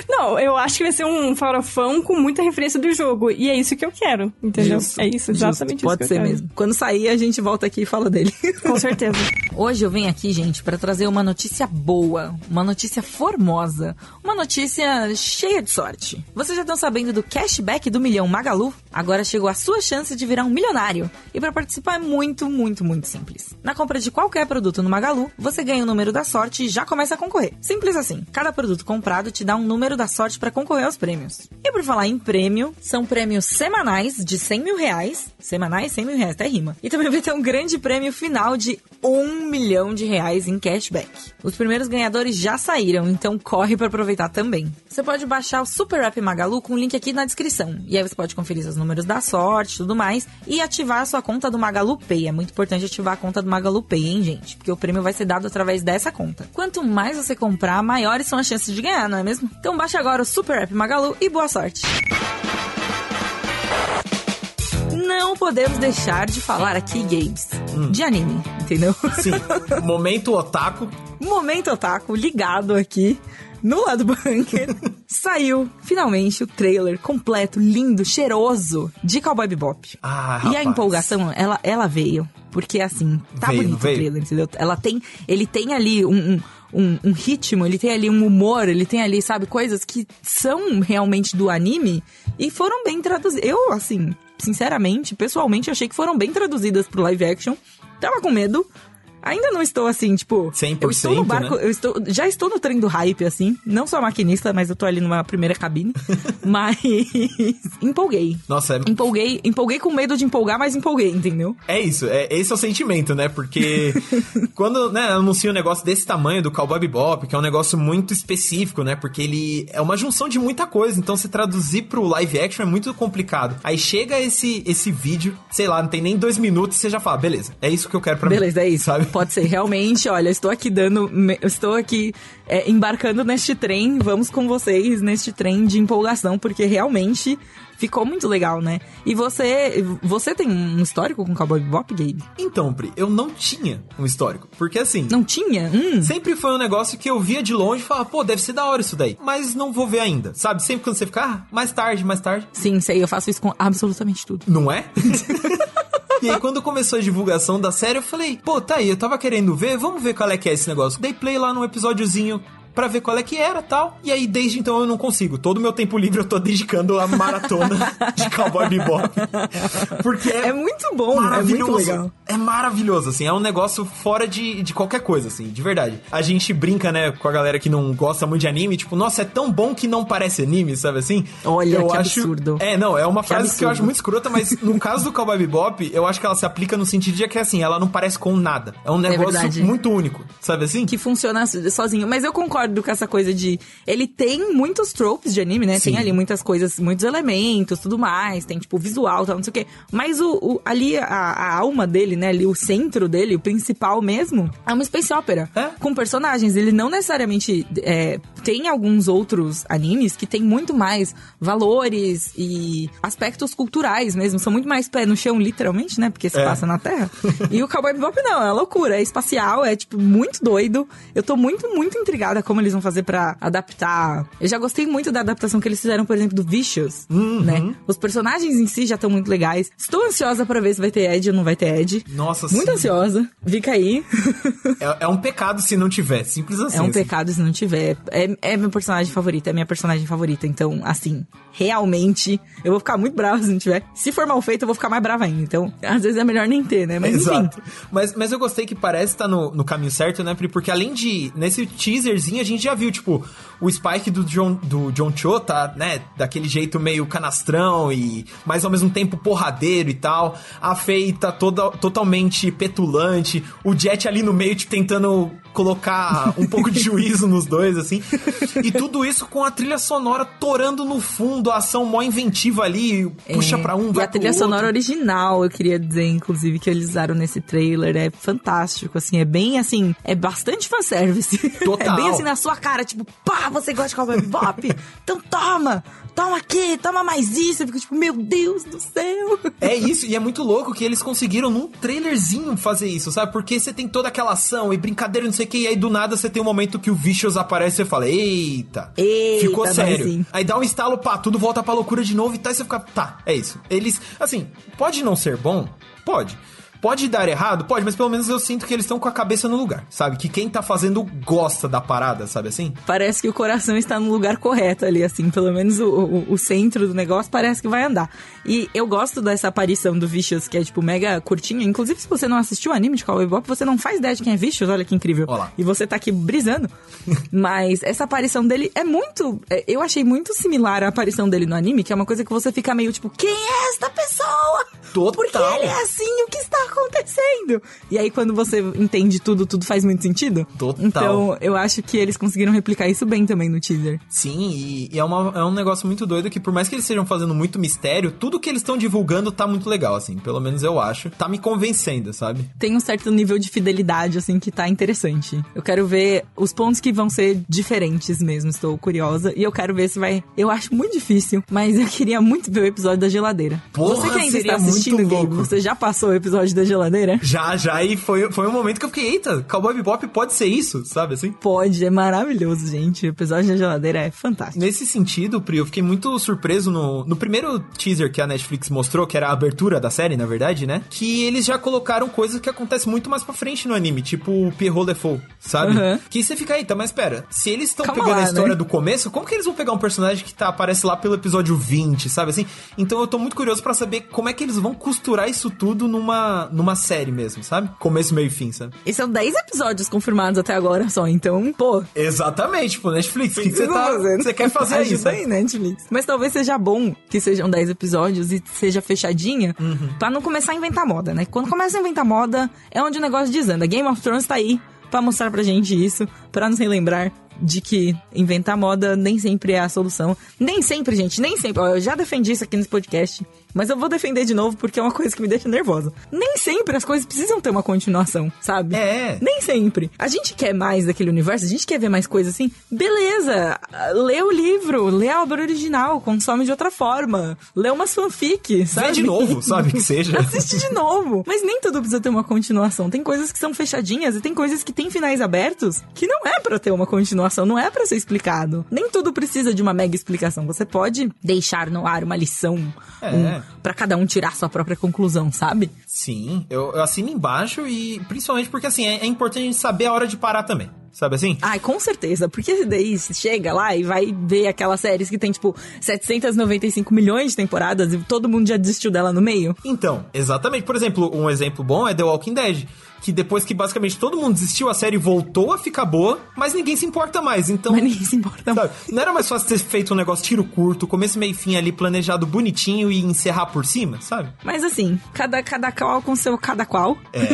D: Não, eu acho que vai ser um farofão com muita referência do jogo. E é isso que eu quero, entendeu?
A: Justo,
D: é isso, exatamente
A: Justo, Pode
D: isso que
A: ser
D: quero.
A: mesmo. Quando sair, a gente volta aqui e fala dele.
D: Com certeza.
A: Hoje eu venho aqui, gente, para trazer uma notícia boa, uma notícia formosa, uma notícia cheia de sorte. Vocês já estão sabendo do cashback do Milhão Magalu? Agora chegou a sua chance de virar um milionário. E para participar é muito, muito, muito simples. Na compra de qualquer produto no Magalu, você ganha o número da sorte e já começa a concorrer. Simples assim. Cada produto comprado te dá um número da sorte para concorrer aos prêmios. E por falar em prêmio, são prêmios semanais de 100 mil reais. Semanais, 100 mil reais, até rima. E também vai ter um grande prêmio final de 1 milhão de reais em cashback. Os primeiros ganhadores já saíram, então corre para aproveitar também. Você pode baixar o Super App Magalu com o link aqui na descrição. E aí você pode conferir seus números da sorte e tudo mais. E ativar a sua conta do Magalu Pay. É muito importante ativar a conta do Magalu Pay, hein, gente? Porque o prêmio vai ser dado através dessa conta. Quanto mais você comprar, maiores são as chances de ganhar, não é mesmo? Então baixe agora o Super App Magalu e boa sorte! Não podemos deixar de falar aqui, games, de anime, entendeu?
B: Sim. Momento otaku.
A: Momento Otaku ligado aqui no lado bunker. Saiu finalmente o trailer completo, lindo, cheiroso de Cowboy Bebop.
B: Ah,
A: E a empolgação, ela, ela veio. Porque assim, tá
B: Veio,
A: bonito
B: veio.
A: o trailer, entendeu? Ela tem. Ele tem ali um. um um, um ritmo, ele tem ali um humor, ele tem ali, sabe, coisas que são realmente do anime e foram bem traduzidas. Eu, assim, sinceramente, pessoalmente, achei que foram bem traduzidas pro live action. Tava com medo. Ainda não estou assim, tipo.
B: 100%,
A: eu estou no barco,
B: né?
A: eu estou. Já estou no trem do hype, assim. Não sou maquinista, mas eu tô ali numa primeira cabine. mas. empolguei.
B: Nossa, é,
A: Empolguei, empolguei com medo de empolgar, mas empolguei, entendeu?
B: É isso, é, esse é o sentimento, né? Porque quando né, anuncia um negócio desse tamanho do Cowboy Bebop, que é um negócio muito específico, né? Porque ele é uma junção de muita coisa, então se traduzir pro live action é muito complicado. Aí chega esse, esse vídeo, sei lá, não tem nem dois minutos e você já fala, beleza, é isso que eu quero pra mim.
A: Beleza, é isso.
B: Sabe?
A: Pode ser, realmente, olha, estou aqui dando. Estou aqui é, embarcando neste trem. Vamos com vocês neste trem de empolgação, porque realmente ficou muito legal, né? E você. Você tem um histórico com Cowboy Bebop, Gabe?
B: Então, Pri, eu não tinha um histórico. Porque assim.
A: Não tinha? Hum.
B: Sempre foi um negócio que eu via de longe e falava, pô, deve ser da hora isso daí. Mas não vou ver ainda. Sabe? Sempre quando você fica, ah, mais tarde, mais tarde.
A: Sim, sei, eu faço isso com absolutamente tudo.
B: Não é? E aí, quando começou a divulgação da série, eu falei, pô, tá aí, eu tava querendo ver, vamos ver qual é que é esse negócio. Dei play lá num episódiozinho pra ver qual é que era tal. E aí, desde então, eu não consigo. Todo o meu tempo livre eu tô dedicando a maratona de Cowboy Bebop. Porque é,
A: É muito bom, é muito
B: maravilhoso.
A: legal.
B: É maravilhoso, assim. É um negócio fora de, de qualquer coisa, assim, de verdade. A gente brinca, né, com a galera que não gosta muito de anime, tipo, nossa, é tão bom que não parece anime, sabe assim?
A: Olha,
B: eu
A: que
B: acho...
A: absurdo.
B: É, não, é uma
A: Que
B: frase que eu
A: absurdo.
B: acho muito escrota, mas no caso do Cowboy Bebop, eu acho que ela se aplica no sentido de que, assim, ela não parece com nada. É um negócio
A: verdade.
B: muito único, sabe assim?
A: que funciona so- sozinho. Mas eu concordo com essa coisa de. Ele tem muitos tropes de anime, né?
B: Sim.
A: Tem ali muitas coisas, muitos elementos, tudo mais. Tem, tipo, visual tal, não sei o quê. Mas o, o- ali, a, a alma dele, né? Ali, o centro dele, o principal mesmo, é uma space opera.
B: É.
A: Com personagens. Ele não necessariamente. é, tem alguns outros animes que tem muito mais valores e aspectos culturais mesmo. São muito mais pé no chão, literalmente, né? Porque se
B: É.
A: passa na Terra. E o Cowboy Bebop não, é loucura, é espacial, é tipo muito doido. Eu tô muito, muito intrigada como eles vão fazer pra adaptar. Eu já gostei muito da adaptação que eles fizeram, por exemplo, do Vicious,
B: Uhum.
A: né? Os personagens em si já estão muito legais. Estou ansiosa pra ver se vai ter Ed ou não vai ter Ed.
B: Nossa,
A: Muito
B: sim.
A: ansiosa. Fica aí.
B: É, é um pecado se não tiver, simples assim.
A: é um
B: assim.
A: pecado se não tiver. É, é meu personagem favorito, é minha personagem favorita. Então, assim, realmente, eu vou ficar muito brava se não tiver. Se for mal feito, eu vou ficar mais brava ainda. Então, às vezes é melhor nem ter, né? Mas enfim.
B: Exato. Mas, mas eu gostei que parece estar no, no caminho certo, né, Pri? Porque além de. Nesse teaserzinho a gente já viu, tipo, o Spike do John, do John Cho tá, né, daquele jeito meio canastrão e. Mas ao mesmo tempo porradeiro e tal. A Faye tá toda, totalmente petulante. O Jet ali no meio, tipo, tentando colocar um pouco de juízo nos dois, assim. E tudo isso com a trilha sonora torando no fundo, a ação mó inventiva ali, puxa
A: É,
B: pra um,
A: E
B: vai
A: a
B: pro
A: trilha sonora original, eu queria dizer, inclusive, que eles usaram nesse trailer. É fantástico, assim. É bem, assim, é bastante fanservice.
B: Total.
A: É bem assim na sua cara, tipo, pá, você gosta de Cowboy Bebop? então toma! Toma aqui, toma mais isso. Eu fico tipo, meu Deus do céu.
B: É isso, e é muito louco que eles conseguiram num trailerzinho fazer isso, sabe? Porque você tem toda aquela ação e brincadeira, não sei o que, e aí do nada você tem um momento que o Vicious aparece e você fala, eita,
A: Eita,
B: ficou sério.
A: sim.
B: Aí dá um estalo, pá, tudo volta pra loucura de novo e tá, e você fica, tá, é isso. Eles, assim, pode não ser bom? Pode. Pode dar errado? Pode, mas pelo menos eu sinto que eles estão com a cabeça no lugar, sabe? Que quem tá fazendo gosta da parada, sabe assim?
A: Parece que o coração está no lugar correto ali, assim. Pelo menos o, o, o centro do negócio parece que vai andar. E eu gosto dessa aparição do Vicious, que é, tipo, mega curtinha. Inclusive, se você não assistiu o anime de Cowboy Bebop, você não faz ideia de quem é Vicious. Olha que incrível.
B: Olá.
A: E você tá aqui brisando. Mas essa aparição dele é muito... é, Eu achei muito similar à aparição dele no anime, que é uma coisa que você fica meio, tipo, quem é esta pessoa?
B: Total.
A: Por que ele é assim? O que está acontecendo? E aí, quando você entende tudo, tudo faz muito sentido.
B: Total.
A: Então, eu acho que eles conseguiram replicar isso bem também no teaser.
B: Sim, e, e é, uma- é um negócio muito doido que, por mais que eles estejam fazendo muito mistério, tudo que eles estão divulgando tá muito legal, assim. Pelo menos eu acho. Tá me convencendo, sabe?
A: Tem um certo nível de fidelidade, assim, que tá interessante. Eu quero ver os pontos que vão ser diferentes mesmo, estou curiosa. E eu quero ver se vai. Eu acho muito difícil, mas eu queria muito ver o episódio da geladeira.
B: Porra,
A: você que ainda está assistindo, Gabe, você já passou o episódio da geladeira?
B: Já, já, e foi, foi um momento que eu fiquei, eita, Cowboy Bebop pode ser isso, sabe assim?
A: Pode, é maravilhoso, gente. O episódio da geladeira é fantástico.
B: Nesse sentido, Pri, eu fiquei muito surpreso no, no primeiro teaser que a Netflix mostrou, que era a abertura da série, na verdade, né? Que eles já colocaram coisas que acontecem muito mais pra frente no anime, tipo o Pierrot Lefou, sabe?
A: Uhum.
B: Que você fica, eita, mas pera, se eles estão pegando
A: lá,
B: a história
A: né?
B: do começo, como que eles vão pegar um personagem que tá, aparece lá pelo episódio 20, sabe assim? Então eu tô muito curioso pra saber como é que eles vão costurar isso tudo numa, numa série mesmo, sabe? Começo, meio e fim, sabe?
A: E são 10 episódios confirmados até agora só, então, pô.
B: Exatamente, tipo, Netflix, o que, você tá,
A: fazendo?
B: você quer fazer
A: Ajuda
B: sabe?
A: aí, Netflix. Mas talvez seja bom que sejam 10 episódios e seja fechadinha
B: Uhum.
A: pra não começar a inventar moda, né? Quando começa a inventar moda, é onde o negócio desanda. Game of Thrones tá aí pra mostrar pra gente isso, pra nos relembrar de que inventar moda nem sempre é a solução. Nem sempre, gente, nem sempre. Ó, eu já defendi isso aqui nesse podcast, mas eu vou defender de novo porque é uma coisa que me deixa nervosa. Nem sempre as coisas precisam ter uma continuação, sabe?
B: É.
A: Nem sempre. A gente quer mais daquele universo, a gente quer ver mais coisas assim. Beleza, lê o livro, lê a obra original, consome de outra forma. Lê umas fanfic, sabe?
B: Vê de novo, sabe? Que seja.
A: Assiste de novo. Mas nem tudo precisa ter uma continuação. Tem coisas que são fechadinhas e tem coisas que têm finais abertos que não é pra ter uma continuação, não é pra ser explicado. Nem tudo precisa de uma mega explicação. Você pode deixar no ar uma lição
B: É.
A: um, para cada um tirar sua própria conclusão, sabe?
B: Sim, eu, eu assino embaixo e principalmente porque assim, é, é importante a gente saber a hora de parar também. sabe assim?
A: Ai, com certeza, porque daí você chega lá e vai ver aquelas séries que tem, tipo, 795 milhões de temporadas e todo mundo já desistiu dela no meio.
B: Então, exatamente. Por exemplo, um exemplo bom é The Walking Dead. Que depois que basicamente todo mundo desistiu, a série voltou a ficar boa, mas ninguém se importa mais. Então.
A: Mas ninguém se importa
B: sabe, não era mais fácil ter feito um negócio tiro curto, começo, meio e fim ali, planejado bonitinho e encerrar por cima, sabe?
A: Mas assim, cada, cada qual com seu cada qual.
B: É.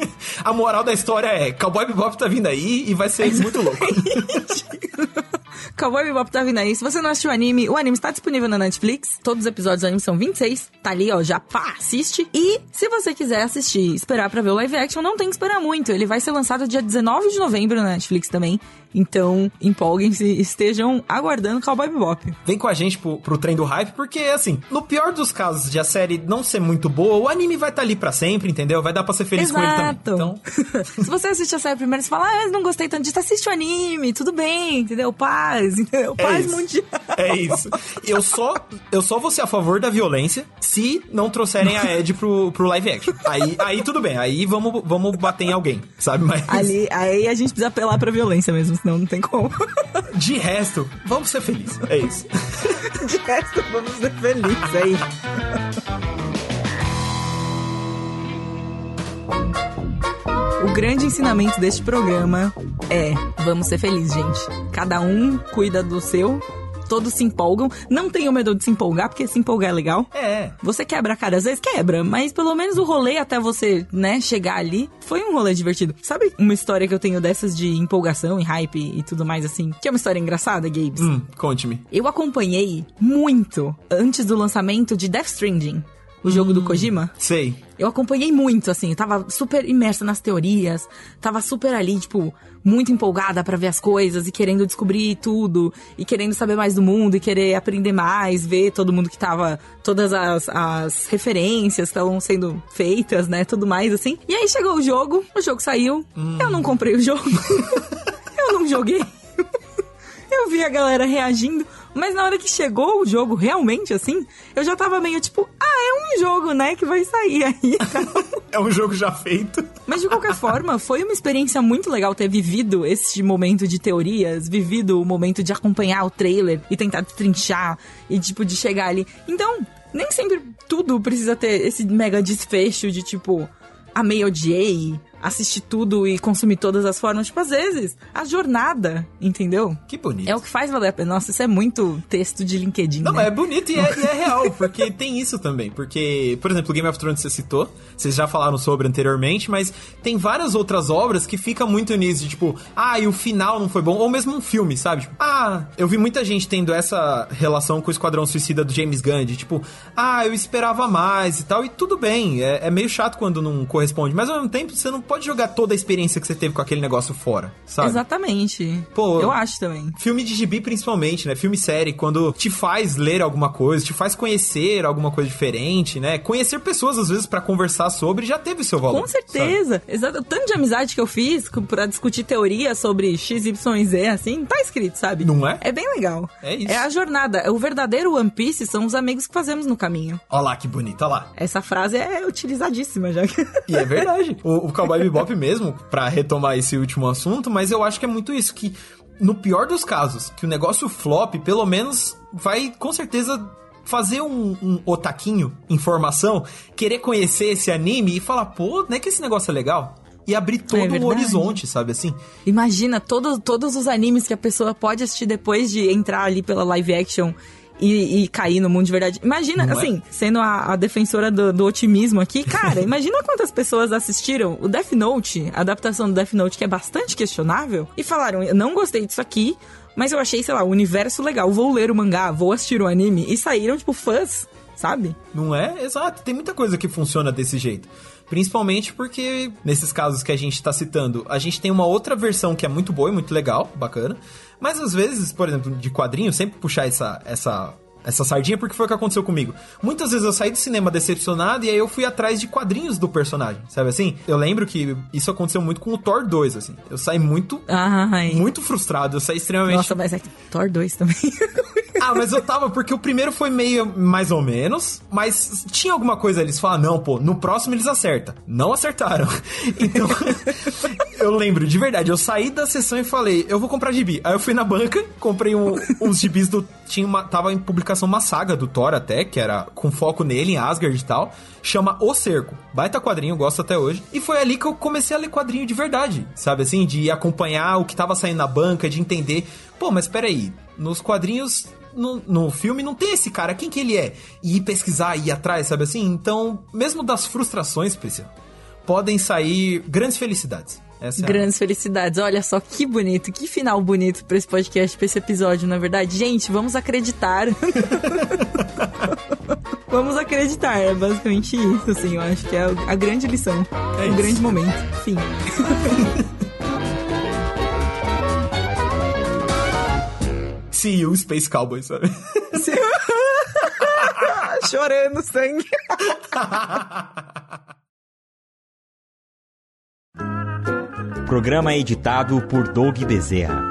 B: a moral da história é: Cowboy Bebop tá vindo aí e vai ser muito louco.
A: Cowboy Bebop tá vindo aí. Se você não assistiu o anime, o anime está disponível na Netflix. Todos os episódios do anime são 26. Tá ali, ó, já pá, assiste. E se você quiser assistir, esperar pra ver o live action, não tem que esperar muito. Ele vai ser lançado dia 19 de novembro na Netflix também. Então, empolguem-se, estejam aguardando Cowboy Bebop.
B: Vem com a gente pro, pro trem do hype, porque, assim, no pior dos casos de a série não ser muito boa, o anime vai estar tá ali para sempre, entendeu? Vai dar pra ser feliz
A: Exato.
B: com ele também. Então...
A: Se você assiste a série primeiro, você fala, ah, não gostei tanto disso, assiste o anime, tudo bem, entendeu? Paz, entendeu? Paz
B: é
A: mundial.
B: É isso. Eu só, eu só vou ser a favor da violência se não trouxerem a Ed pro, pro live action. Aí, aí tudo bem, aí vamos, vamos bater em alguém, sabe? Mas...
A: Ali, aí a gente precisa apelar pra violência mesmo, senão não tem como.
B: De resto, vamos ser felizes. É isso.
A: De resto, vamos ser felizes. É isso. O grande ensinamento deste programa é: vamos ser felizes, gente. Cada um cuida do seu. Todos se empolgam. Não tenham medo de se empolgar, porque se empolgar é legal.
B: É.
A: Você quebra a cara, às vezes quebra, mas pelo menos o rolê até você, né, chegar ali foi um rolê divertido. Sabe uma história que eu tenho dessas de empolgação e hype e tudo mais assim? Que é uma história engraçada, Gabes?
B: Hum, conte-me.
A: Eu acompanhei muito antes do lançamento de Death Stranding, o jogo do Kojima.
B: Sei.
A: Eu acompanhei muito, assim, tava super imersa nas teorias, tava super ali, tipo, muito empolgada pra ver as coisas e querendo descobrir tudo, e querendo saber mais do mundo, e querer aprender mais, ver todo mundo que tava, todas as, as referências estavam sendo feitas, né, tudo mais, assim. E aí chegou o jogo, o jogo saiu, eu não comprei o jogo, eu não joguei. Eu vi a galera reagindo, mas na hora que chegou o jogo realmente, assim, eu já tava meio tipo, ah, é um jogo, né, que vai sair aí.
B: É um jogo já feito.
A: Mas de qualquer forma, foi uma experiência muito legal ter vivido esse momento de teorias, vivido o momento de acompanhar o trailer e tentar trinchar e tipo de chegar ali. Então, nem sempre tudo precisa ter esse mega desfecho de tipo, amei, odiei, assistir tudo e consumir todas as formas. Tipo, às vezes, a jornada, entendeu?
B: Que bonito.
A: É o que faz valer a pena. Nossa, isso é muito texto de LinkedIn,
B: Não,
A: né?
B: é bonito e é, e é real, porque tem isso também. Porque, por exemplo, Game of Thrones você citou, vocês já falaram sobre anteriormente, mas tem várias outras obras que ficam muito nisso, de tipo, ah, e o final não foi bom, ou mesmo um filme, sabe? Tipo, ah, eu vi muita gente tendo essa relação com o Esquadrão Suicida do James Gunn, de tipo, ah, eu esperava mais e tal, e tudo bem, é, é meio chato quando não corresponde, mas ao mesmo tempo você não pode jogar toda a experiência que você teve com aquele negócio fora, sabe?
A: Exatamente.
B: Pô,
A: Eu acho também.
B: Filme de gibi, principalmente, né? Filme série, quando te faz ler alguma coisa, te faz conhecer alguma coisa diferente, né? Conhecer pessoas, às vezes, pra conversar sobre, já teve seu valor.
A: Com certeza. Exato. O tanto de amizade que eu fiz pra discutir teoria sobre X, Y e Z, assim, tá escrito, sabe?
B: Não é?
A: É bem legal.
B: É isso.
A: É a jornada. O verdadeiro One Piece são os amigos que fazemos no caminho.
B: Olha lá que bonito, olha lá.
A: Essa frase é utilizadíssima já.
B: E é verdade. o, o Cowboy Bebop mesmo, pra retomar esse último assunto, mas eu acho que é muito isso, que no pior dos casos, que o negócio flop, pelo menos vai com certeza fazer um, um otaquinho, informação, querer conhecer esse anime e falar, pô, não é que esse negócio é legal? E abrir todo o
A: verdade.
B: horizonte, sabe assim?
A: Imagina todos, todos os animes que a pessoa pode assistir depois de entrar ali pela live action e, e cair no mundo de verdade. Imagina,
B: Não é?
A: assim, sendo a, a defensora do, do otimismo aqui, cara, imagina quantas pessoas assistiram o Death Note, a adaptação do Death Note, que é bastante questionável, e falaram: eu não gostei disso aqui. Mas eu achei, sei lá, o universo legal. Vou ler o mangá, vou assistir o anime. E saíram, tipo, fãs, sabe?
B: Não é? Exato. Tem muita coisa que funciona desse jeito. Principalmente porque, nesses casos que a gente tá citando, a gente tem uma outra versão que é muito boa e muito legal, bacana. Mas às vezes, por exemplo, de quadrinho, sempre puxar essa, essa, essa sardinha, porque foi o que aconteceu comigo. Muitas vezes eu saí do cinema decepcionado e aí eu fui atrás de quadrinhos do personagem, sabe assim? Eu lembro que isso aconteceu muito com o Thor 2, assim. Eu saí muito, muito frustrado, eu saí extremamente
A: Nossa, mas é que Thor 2 também.
B: ah, mas eu tava, porque o primeiro foi meio mais ou menos, mas tinha alguma coisa eles falam, não, pô, no próximo eles acertam. Não acertaram. Então, eu lembro, de verdade, eu saí da sessão e falei, eu vou comprar gibi. Aí eu fui na banca, comprei um, uns gibis do. Tinha uma, tava em publicação uma saga do Thor até, que era com foco nele, em Asgard e tal. Chama O Cerco. Baita quadrinho, gosto até hoje. E foi ali que eu comecei a ler quadrinho de verdade, sabe assim? De acompanhar o que tava saindo na banca, de entender. Pô, mas peraí, nos quadrinhos no, no, filme não tem esse cara, quem que ele é? E ir pesquisar, ir atrás, sabe assim? Então, mesmo das frustrações, Priscila, podem sair grandes felicidades.
A: Essa grandes é felicidades. Olha só que bonito, que final bonito pra esse podcast, pra esse episódio, na é verdade. Gente, vamos acreditar. vamos acreditar, é basicamente isso, assim. Eu acho que é a grande lição. É um grande momento. Fim.
B: See you, Space Cowboy, sabe?
A: Chorando sangue.
C: Programa editado por Doug Bezerra.